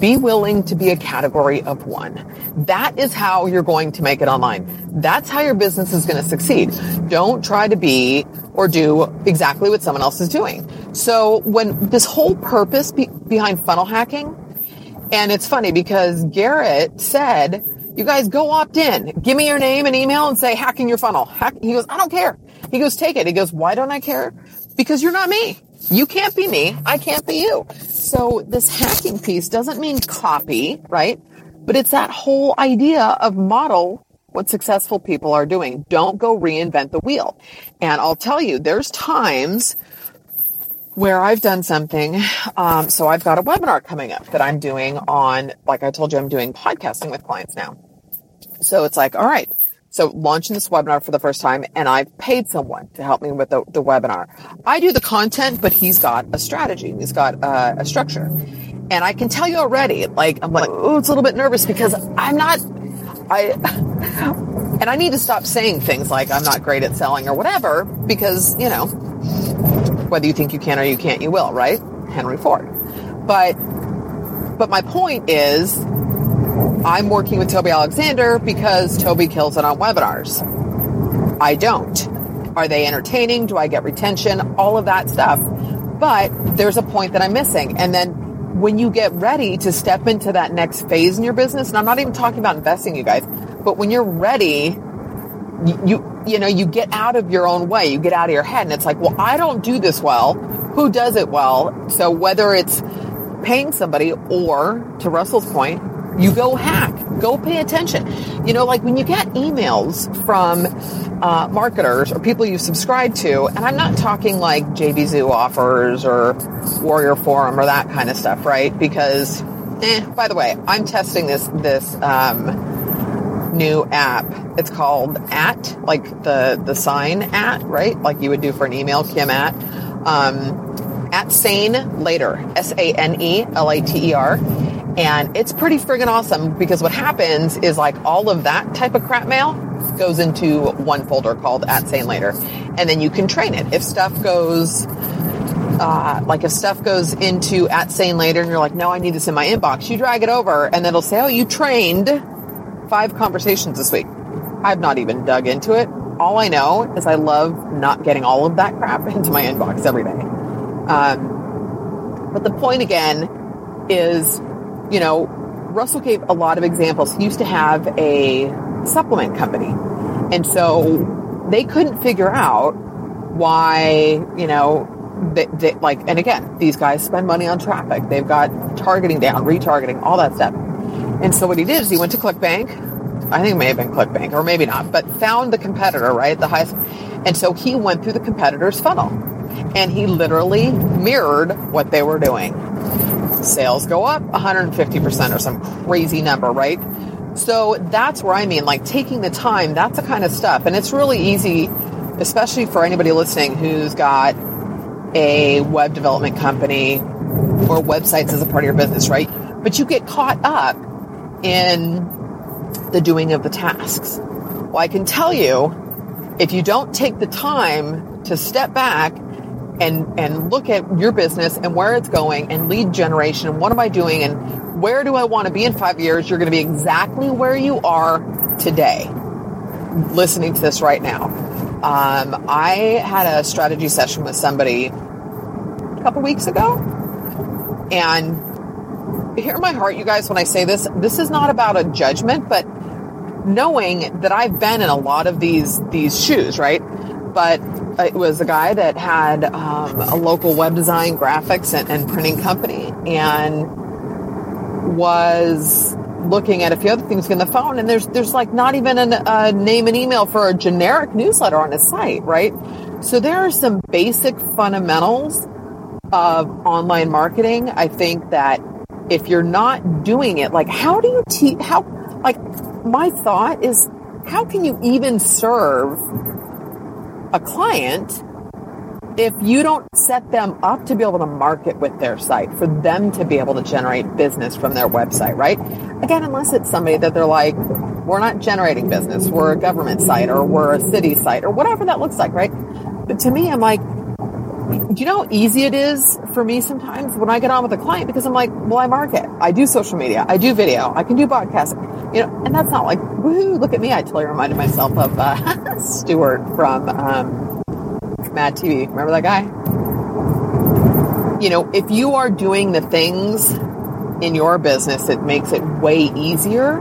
Be willing to be a category of one. That is how you're going to make it online. That's how your business is going to succeed. Don't try to be or do exactly what someone else is doing. So when this whole purpose be- behind funnel hacking, and it's funny because Garrett said, you guys go opt in. Give me your name and email and say hacking your funnel. Hack. He goes, I don't care. He goes, take it. He goes, why don't I care? Because you're not me. You can't be me. I can't be you. So this hacking piece doesn't mean copy, right? But it's that whole idea of model what successful people are doing. Don't go reinvent the wheel. And I'll tell you, there's times where I've done something. Um, so I've got a webinar coming up that I'm doing on, like I told you, I'm doing podcasting with clients now. So it's like, all right. So launching this webinar for the first time and I've paid someone to help me with the, the webinar. I do the content, but he's got a strategy. He's got uh, a structure. And I can tell you already, like, I'm like, oh, it's a little bit nervous because I'm not, I, and I need to stop saying things like I'm not great at selling or whatever because, you know, whether you think you can or you can't, you will, right? Henry Ford. But, but my point is, I'm working with Toby Alexander because Toby kills it on webinars. I don't. Are they entertaining? Do I get retention? All of that stuff. But there's a point that I'm missing. And then when you get ready to step into that next phase in your business, and I'm not even talking about investing, you guys, but when you're ready, you, you, know, you get out of your own way, you get out of your head and it's like, well, I don't do this well. Who does it well? So whether it's paying somebody or to Russell's point, you go hack, go pay attention. You know, like when you get emails from uh, marketers or people you subscribe to, and I'm not talking like JVZoo offers or Warrior Forum or that kind of stuff, right? Because, eh, by the way, I'm testing this, this, um, new app. It's called at, like the, the sign at, right? Like you would do for an email, Kim at, um, at sane later, S-A-N-E-L-A-T-E-R and it's pretty friggin' awesome because what happens is like all of that type of crap mail goes into one folder called at sane later. And then you can train it. If stuff goes, uh, like if stuff goes into at sane later and you're like, no, I need this in my inbox, you drag it over and it'll say, oh, you trained five conversations this week. I've not even dug into it. All I know is I love not getting all of that crap into my inbox every day. Um, but the point again is you know, Russell gave a lot of examples. He used to have a supplement company. And so they couldn't figure out why, you know, they, they, like, and again, these guys spend money on traffic. They've got targeting down, retargeting, all that stuff. And so what he did is he went to ClickBank. I think it may have been ClickBank or maybe not, but found the competitor, right? The highest. And so he went through the competitor's funnel and he literally mirrored what they were doing sales go up 150% or some crazy number, right? So that's where I mean, like taking the time, that's the kind of stuff. And it's really easy, especially for anybody listening who's got a web development company or websites as a part of your business, right? But you get caught up in the doing of the tasks. Well, I can tell you, if you don't take the time to step back and and look at your business and where it's going and lead generation what am i doing and where do i want to be in five years? You're going to be exactly where you are today listening to this right now. Um, i had a strategy session with somebody a couple weeks ago and hear my heart you guys when i say this this is not about a judgment but knowing that i've been in a lot of these these shoes right? But it was a guy that had um, a local web design, graphics, and, and, printing company, and was looking at a few other things in the phone. And there's there's like not even a uh, name and email for a generic newsletter on his site, right? So there are some basic fundamentals of online marketing. I think that if you're not doing it, like how do you teach? How like my thought is, how can you even serve a client if you don't set them up to be able to market with their site, for them to be able to generate business from their website, right? Again, unless it's somebody that they're like, we're not generating business, we're a government site or we're a city site or whatever that looks like, right? But to me, I'm like, do you know how easy it is for me sometimes when I get on with a client because I'm like, well, I market, I do social media, I do video, I can do podcasting, you know, and that's not like, woohoo, look at me. I totally reminded myself of uh, Stuart from um, Mad TV. Remember that guy? You know, if you are doing the things in your business, it makes it way easier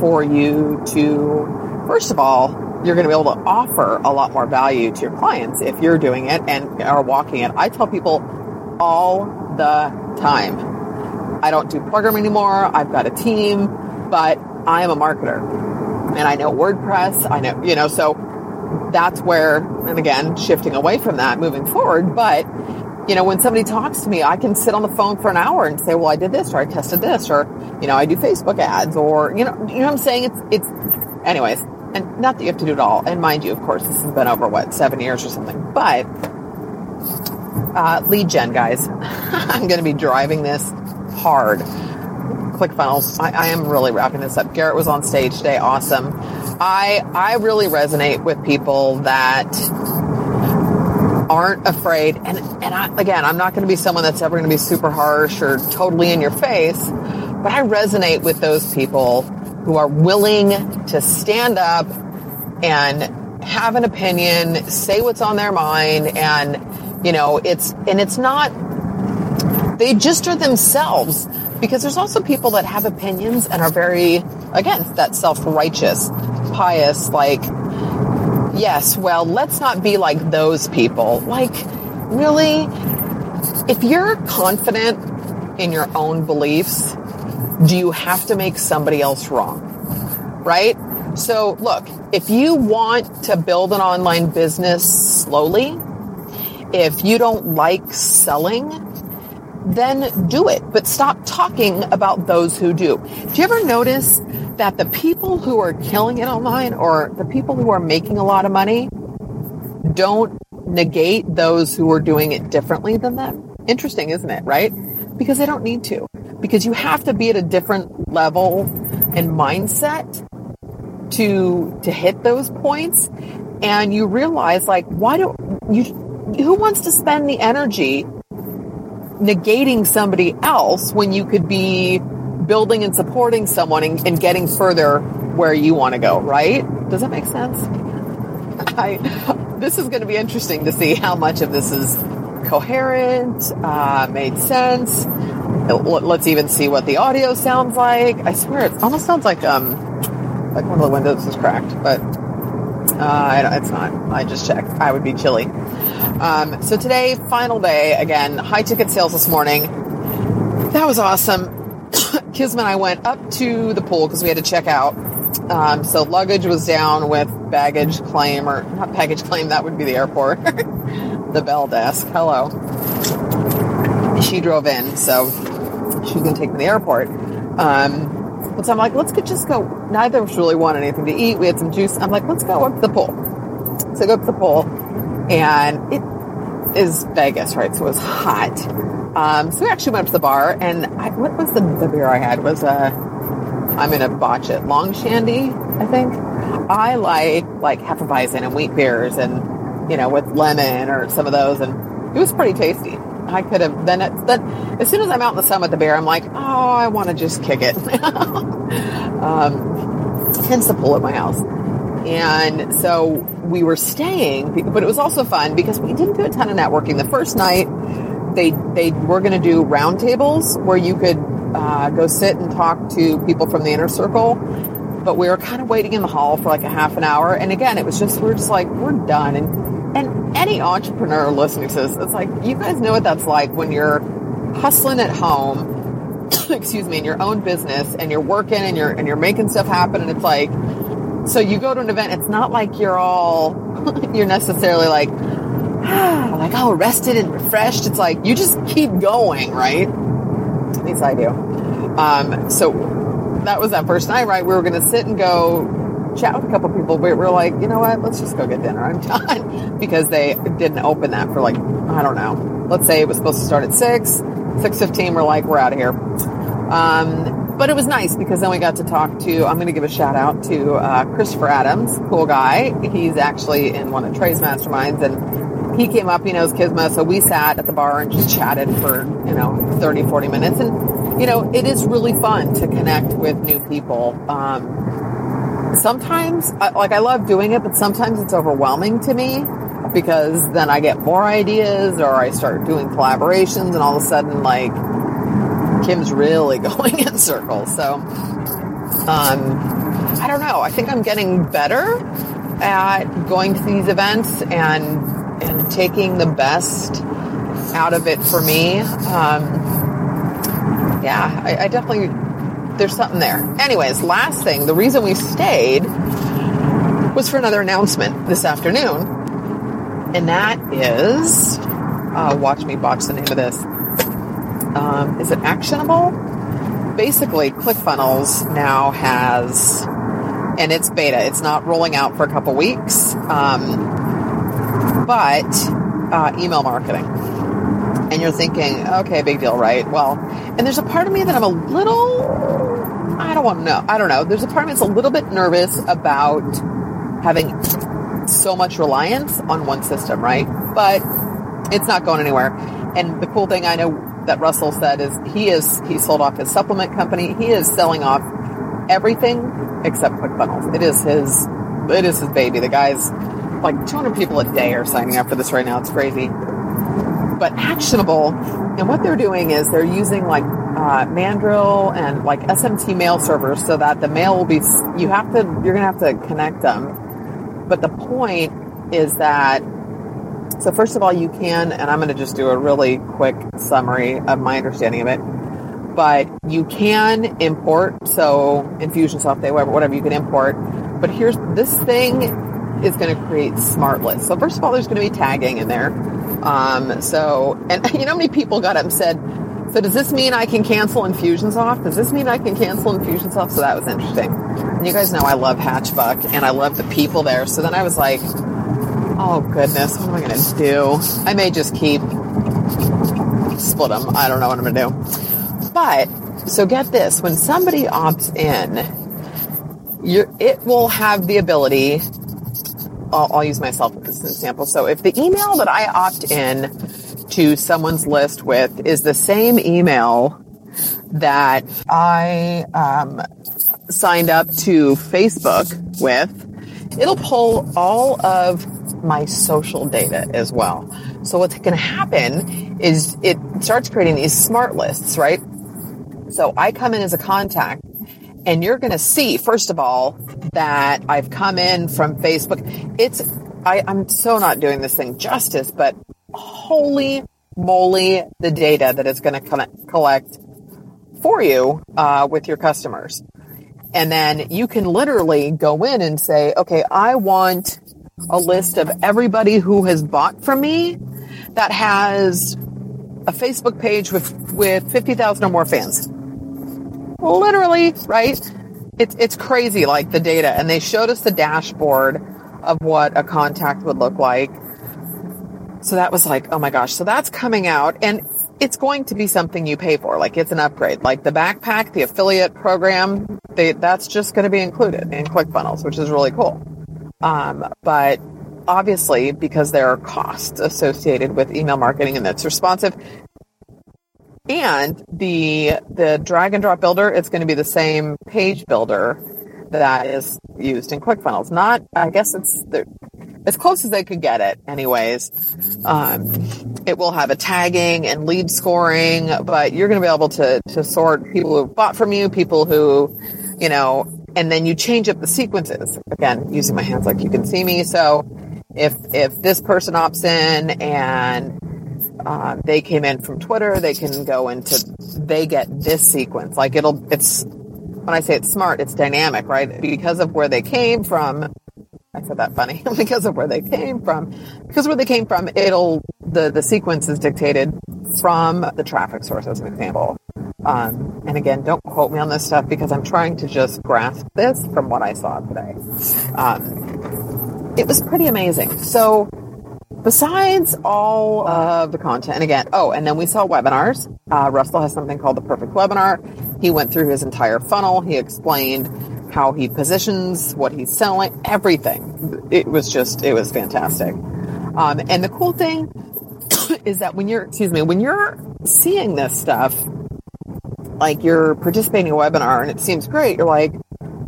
for you to, first of all, you're going to be able to offer a lot more value to your clients if you're doing it and are walking it. I tell people all the time. I don't do program anymore. I've got a team, but I am a marketer and I know WordPress. I know, you know, so that's where, and again, shifting away from that moving forward. But, you know, when somebody talks to me, I can sit on the phone for an hour and say, well, I did this or I tested this or, you know, I do Facebook ads or, you know, you know what I'm saying? It's, it's, anyways, and not that you have to do it all. And mind you, of course, this has been over what, seven years or something, but, uh, lead gen guys, I'm going to be driving this hard. ClickFunnels. I, I am really wrapping this up. Garrett was on stage today. Awesome. I I really resonate with people that aren't afraid. And and I, again, I'm not going to be someone that's ever going to be super harsh or totally in your face, but I resonate with those people who are willing to stand up and have an opinion, say what's on their mind, and you know, it's and it's not. They just are themselves because there's also people that have opinions and are very again that self-righteous pious like yes well let's not be like those people like really if you're confident in your own beliefs do you have to make somebody else wrong right so look if you want to build an online business slowly if you don't like selling then do it. But stop talking about those who do. Do you ever notice that the people who are killing it online or the people who are making a lot of money don't negate those who are doing it differently than them? Interesting, isn't it? Right? Because they don't need to. Because you have to be at a different level and mindset to to hit those points and you realize like why don't you who wants to spend the energy negating somebody else when you could be building and supporting someone and, and getting further where you want to go, right? Does that make sense? I, this is going to be interesting to see how much of this is coherent, uh, made sense. Let's even see what the audio sounds like. I swear it almost sounds like um like one of the windows is cracked, but uh, it's not. I just checked. I would be chilly. Um, so today, final day again. High ticket sales this morning. That was awesome. Kisma and I went up to the pool because we had to check out. Um, so luggage was down with baggage claim or not baggage claim. That would be the airport. the bell desk. Hello. She drove in, so she's going to take me to the airport. Um, but so I'm like, let's get, just go. Neither of us really want anything to eat. We had some juice. I'm like, let's go up to the pool. So I go up to the pool and it is Vegas, right? So it was hot. Um, so we actually went up to the bar, and I, what was the, the beer I had? Was a I'm gonna botch it. Long Shandy, I think. I like like Hefeweizen and wheat beers, and you know with lemon or some of those, and it was pretty tasty. I could have then. It, then as soon as I'm out in the sun with the beer, I'm like, oh, I want to just kick it. um, hence the pool at my house. And so we were staying, but it was also fun because we didn't do a ton of networking. The first night, they they were going to do roundtables where you could uh, go sit and talk to people from the inner circle. But we were kind of waiting in the hall for like a half an hour, and again, it was just we are just like we're done. And and any entrepreneur listening to this, it's like you guys know what that's like when you're hustling at home, excuse me, in your own business, and you're working and you're and you're making stuff happen, and it's like so you go to an event, it's not like you're all, you're necessarily like, like all rested and refreshed. It's like you just keep going, right? At least I do. Um, so that was that first night, right? We were to sit and go chat with a couple people, but we were like, you know what? Let's just go get dinner. I'm done because they didn't open that for like, I don't know. Let's say it was supposed to start at six, six fifteen. We're like, we're out of here. Um, but it was nice because then we got to talk to, I'm going to give a shout out to uh, Christopher Adams, cool guy. He's actually in one of Trey's masterminds and he came up, he knows Kisma. So we sat at the bar and just chatted for, you know, 30, 40 minutes. And, you know, it is really fun to connect with new people. Um, sometimes, like I love doing it, but sometimes it's overwhelming to me because then I get more ideas or I start doing collaborations and all of a sudden like Kim's really going in circles. So, um, I don't know. I think I'm getting better at going to these events and and taking the best out of it for me. Um, yeah, I, I definitely there's something there. Anyways, last thing, the reason we stayed was for another announcement this afternoon, and that is uh, watch me botch the name of this. Um, is it actionable? Basically, ClickFunnels now has, and it's beta. It's not rolling out for a couple weeks, um, but uh, email marketing. And you're thinking, okay, big deal, right? Well, and there's a part of me that I'm a little, I don't want to know. I don't know. There's a part of me that's a little bit nervous about having so much reliance on one system, right? But it's not going anywhere. And the cool thing I know that Russell said is he is he sold off his supplement company. He is selling off everything except ClickFunnels. It is his it is his baby. The guy's like 200 people a day are signing up for this right now. It's crazy. But actionable, and what they're doing is they're using like uh, Mandrill and like SMT mail servers so that the mail will be you have to you're gonna have to connect them. But the point is that so first of all, you can, and I'm going to just do a really quick summary of my understanding of it. But you can import, so Infusionsoft, they whatever you can import. But here's this thing is going to create smart lists. So first of all, there's going to be tagging in there. Um, so, and you know how many people got up and said, so does this mean I can cancel Infusionsoft? Does this mean I can cancel Infusionsoft? So that was interesting. And you guys know I love Hatchbuck and I love the people there. So then I was like, Oh goodness, what am I going to do? I may just keep split them. I don't know what I'm going to do. But so get this: when somebody opts in, it will have the ability. I'll, I'll use myself as an example. So if the email that I opt in to someone's list with is the same email that I um, signed up to Facebook with, it'll pull all of my social data as well. So what's going to happen is it starts creating these smart lists, right? So I come in as a contact and you're going to see, first of all, that I've come in from Facebook. It's, I, I'm so not doing this thing justice, but holy moly, the data that it's going to collect for you uh, with your customers. And then you can literally go in and say, okay, I want a list of everybody who has bought from me that has a Facebook page with, with 50,000 or more fans. Literally, right? It's, it's crazy, like the data. And they showed us the dashboard of what a contact would look like. So that was like, oh my gosh. So that's coming out and it's going to be something you pay for. Like it's an upgrade. Like the backpack, the affiliate program, they, that's just going to be included in ClickFunnels, which is really cool. Um, but obviously, because there are costs associated with email marketing and that's responsive, and the the drag and drop builder, it's going to be the same page builder that is used in ClickFunnels. Not, I guess it's the, as close as they could get it, anyways. Um, it will have a tagging and lead scoring, but you're going to be able to to sort people who bought from you, people who, you know, and then you change up the sequences again using my hands like you can see me so if if this person opts in and uh, they came in from twitter they can go into they get this sequence like it'll it's when i say it's smart it's dynamic right because of where they came from i said that funny because of where they came from because where they came from it'll the the sequence is dictated from the traffic source as an example um, and again, don't quote me on this stuff because I'm trying to just grasp this from what I saw today. Um, it was pretty amazing. So, besides all of the content, and again, oh, and then we saw webinars. Uh, Russell has something called the Perfect Webinar. He went through his entire funnel. He explained how he positions, what he's selling, everything. It was just, it was fantastic. Um, and the cool thing is that when you're, excuse me, when you're seeing this stuff, like you're participating in a webinar and it seems great. You're like,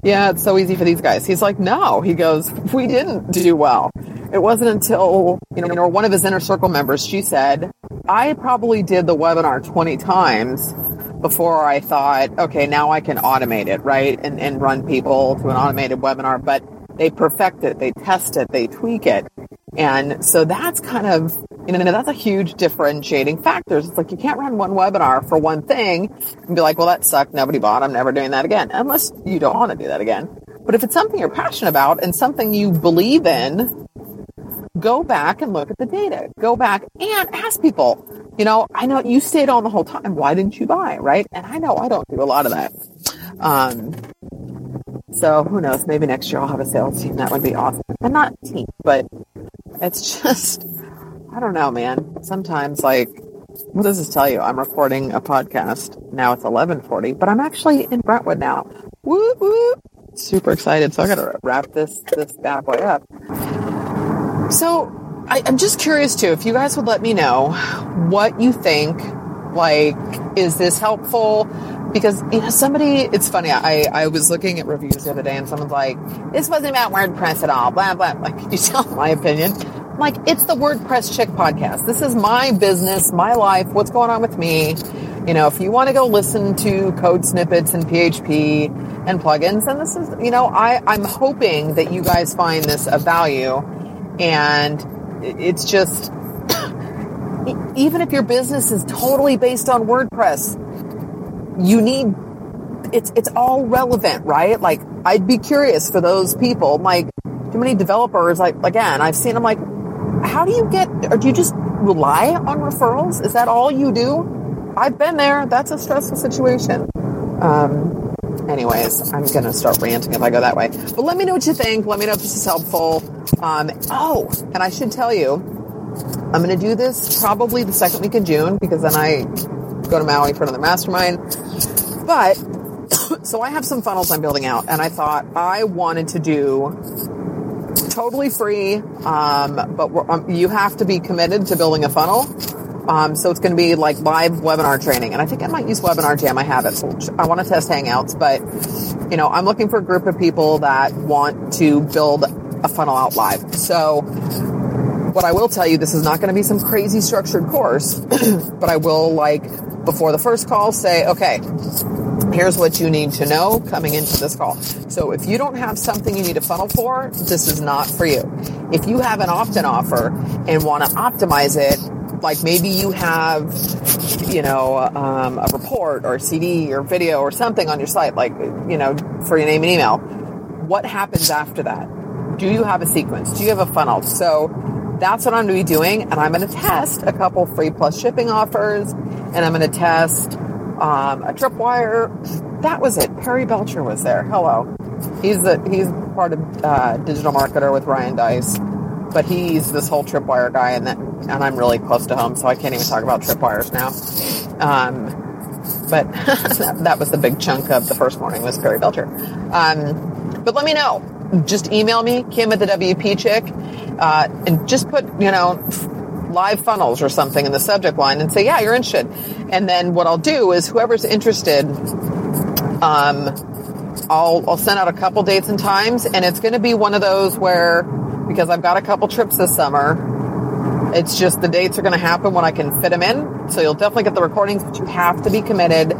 yeah, it's so easy for these guys. He's like, no. He goes, we didn't do well. It wasn't until, you know, one of his inner circle members, she said, I probably did the webinar 20 times before I thought, okay, now I can automate it, right? And, and run people to an automated webinar. But they perfect it, they test it, they tweak it. And so that's kind of, you know, that's a huge differentiating factor. It's like you can't run one webinar for one thing and be like, well, that sucked. Nobody bought. I'm never doing that again. Unless you don't want to do that again. But if it's something you're passionate about and something you believe in, go back and look at the data. Go back and ask people, you know, I know you stayed on the whole time. Why didn't you buy? Right. And I know I don't do a lot of that. Um, so who knows? Maybe next year I'll have a sales team. That would be awesome. And not team, but it's just, I don't know, man. Sometimes like, what does this tell you? I'm recording a podcast. Now it's 1140, but I'm actually in Brentwood now. Woo woo. Super excited. So I got to wrap this, this bad boy up. So I, I'm just curious too, if you guys would let me know what you think, like, is this helpful? Because you know somebody it's funny I, I was looking at reviews the other day and someone's like this wasn't about wordpress at all blah blah like you tell my opinion? I'm like it's the wordpress chick podcast. This is my business my life what's going on with me. You know if you want to go listen to code snippets and php and plugins then this is you know i i'm hoping that you guys find this of value. And it's just even if your business is totally based on wordpress you need it's it's all relevant, right? Like I'd be curious for those people. Like too many developers, like again, I've seen them like, how do you get? Or do you just rely on referrals? Is that all you do? I've been there. That's a stressful situation. Um, anyways, I'm gonna start ranting if I go that way. But let me know what you think. Let me know if this is helpful. Um, oh, and I should tell you, I'm gonna do this probably the second week of June because then I go to Maui for another mastermind. But so I have some funnels I'm building out, and I thought I wanted to do totally free, um, but um, you have to be committed to building a funnel. Um, so it's going to be like live webinar training, and I think I might use Webinar Jam. I have it. So I want to test Hangouts, but you know, I'm looking for a group of people that want to build a funnel out live. So what I will tell you, this is not going to be some crazy structured course, but I will like before the first call say, okay, here's what you need to know coming into this call. So if you don't have something you need a funnel for, this is not for you. If you have an opt-in offer and want to optimize it, like maybe you have, you know, um, a report or a CD or video or something on your site, like, you know, for your name and email. What happens after that? Do you have a sequence? Do you have a funnel? So that's what I'm going to be doing. And I'm going to test a couple free plus shipping offers and I'm going to test um, a tripwire. That was it. Perry Belcher was there. Hello. He's the he's part of uh, digital marketer with Ryan Deiss, but he's this whole tripwire guy, and that and I'm really close to home, so I can't even talk about tripwires now. Um, but that, that, was the big chunk of the first morning was Perry Belcher. Um, but let me know. Just email me, Kim at the WP Chick, uh, and just put you know live funnels or something in the subject line and say, yeah, you're interested. And then what I'll do is whoever's interested, um, I'll, I'll send out a couple dates and times and it's going to be one of those where, because I've got a couple trips this summer, it's just the dates are going to happen when I can fit them in. So you'll definitely get the recordings, but you have to be committed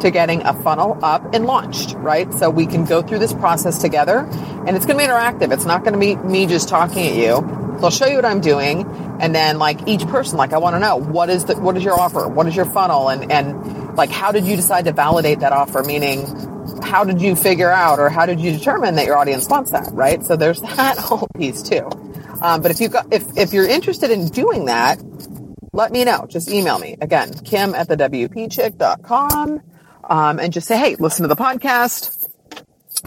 to getting a funnel up and launched, right? So we can go through this process together and it's going to be interactive. It's not going to be me just talking at you. So I'll show you what I'm doing, and then like each person, like I want to know what is the what is your offer, what is your funnel, and and like how did you decide to validate that offer? Meaning, how did you figure out or how did you determine that your audience wants that, right? So there's that whole piece too. Um, but if you got if if you're interested in doing that, let me know. Just email me again, Kim at the WPChick.com, um, and just say, hey, listen to the podcast.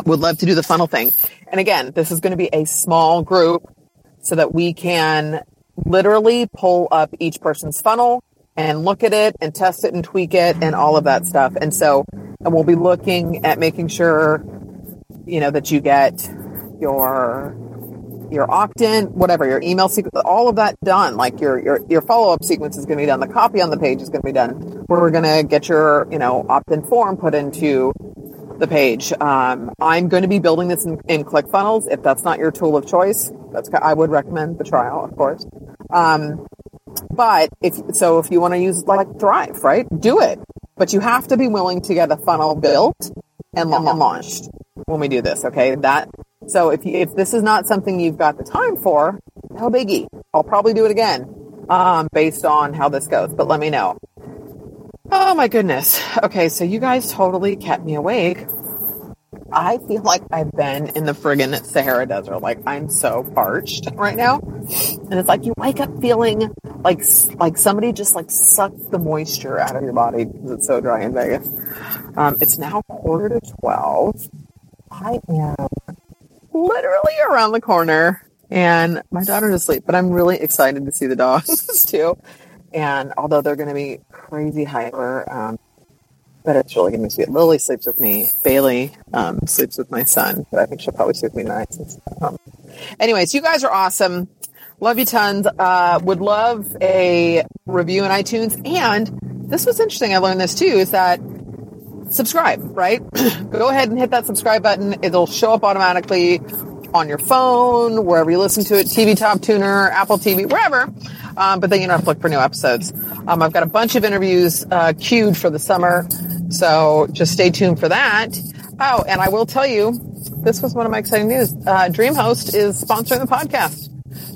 Would love to do the funnel thing. And again, this is going to be a small group so that we can literally pull up each person's funnel and look at it and test it and tweak it and all of that stuff. And so, and we'll be looking at making sure, you know, that you get your, your opt-in, whatever, your email sequence, all of that done. Like your, your, your follow-up sequence is going to be done. The copy on the page is going to be done. We're going to get your, you know, opt-in form put into the page. Um, I'm going to be building this in, in ClickFunnels. If that's not your tool of choice, that's I would recommend the trial, of course. Um, but if so, if you want to use like Thrive, right, do it. But you have to be willing to get a funnel built and launched when we do this. Okay, that So if you, if this is not something you've got the time for, no biggie. I'll probably do it again, um, based on how this goes. But let me know. Oh my goodness. Okay, so you guys totally kept me awake. I feel like I've been in the friggin' Sahara Desert. Like I'm so parched right now, and it's like you wake up feeling like like somebody just like sucked the moisture out of your body because it's so dry in Vegas. Um, it's now quarter to twelve. I am literally around the corner, and my daughter's asleep. But I'm really excited to see the dogs too. And although they're going to be crazy hyper, um, but it's really going to be sweet. Lily sleeps with me. Bailey um, sleeps with my son, but I think she'll probably sleep with me tonight. Um, anyways, you guys are awesome. Love you tons. Uh, would love a review in iTunes. And this was interesting. I learned this too. Is that subscribe? Right? Go ahead and hit that subscribe button. It'll show up automatically on your phone, wherever you listen to it, TV Top Tuner, Apple TV, wherever. Um, but then you don't have to look for new episodes. Um, I've got a bunch of interviews uh, queued for the summer, so just stay tuned for that. Oh, and I will tell you, this was one of my exciting news. Uh, DreamHost is sponsoring the podcast.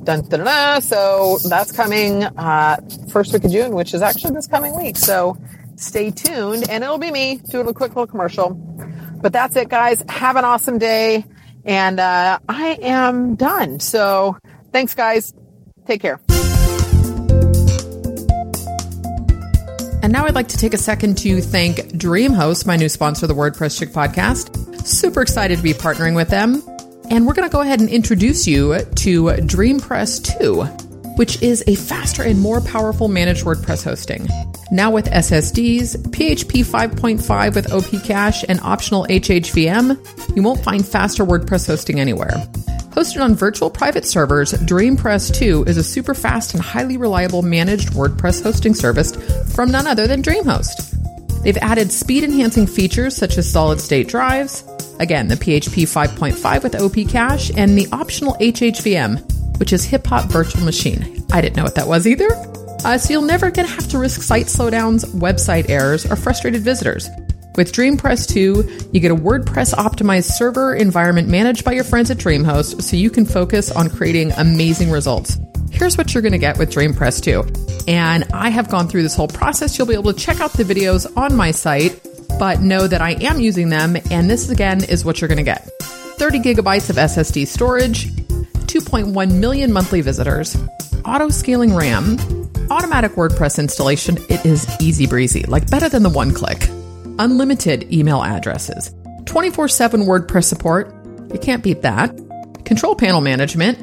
Dun, dun, dun. So that's coming uh, first week of June, which is actually this coming week. So stay tuned, and it'll be me doing a quick little commercial. But that's it, guys. Have an awesome day. And uh, I am done. So thanks, guys. Take care. And now I'd like to take a second to thank DreamHost, my new sponsor the WordPress Chick podcast. Super excited to be partnering with them. And we're going to go ahead and introduce you to DreamPress 2, which is a faster and more powerful managed WordPress hosting. Now with SSDs, PHP 5.5 with OP Cache, and optional HHVM, you won't find faster WordPress hosting anywhere. Hosted on virtual private servers, DreamPress 2 is a super fast and highly reliable managed WordPress hosting service from none other than DreamHost. They've added speed enhancing features such as solid state drives, again, the PHP 5.5 with OP Cache, and the optional HHVM, which is Hip Hop Virtual Machine. I didn't know what that was either. Uh, so you'll never again have to risk site slowdowns, website errors, or frustrated visitors. With DreamPress 2, you get a WordPress optimized server environment managed by your friends at DreamHost so you can focus on creating amazing results. Here's what you're going to get with DreamPress 2. And I have gone through this whole process. You'll be able to check out the videos on my site, but know that I am using them. And this again is what you're going to get 30 gigabytes of SSD storage, 2.1 million monthly visitors, auto scaling RAM, automatic WordPress installation. It is easy breezy, like better than the one click unlimited email addresses, 24 7 WordPress support. You can't beat that. Control panel management.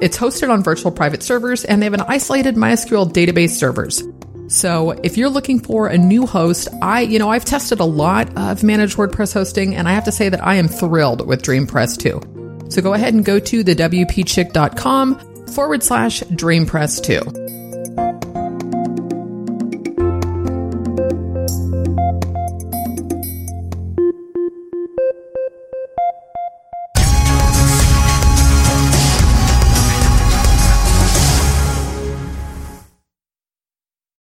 It's hosted on virtual private servers and they have an isolated MySQL database servers. So if you're looking for a new host, I, you know, I've tested a lot of managed WordPress hosting and I have to say that I am thrilled with DreamPress 2. So go ahead and go to the WPChick.com forward slash DreamPress 2.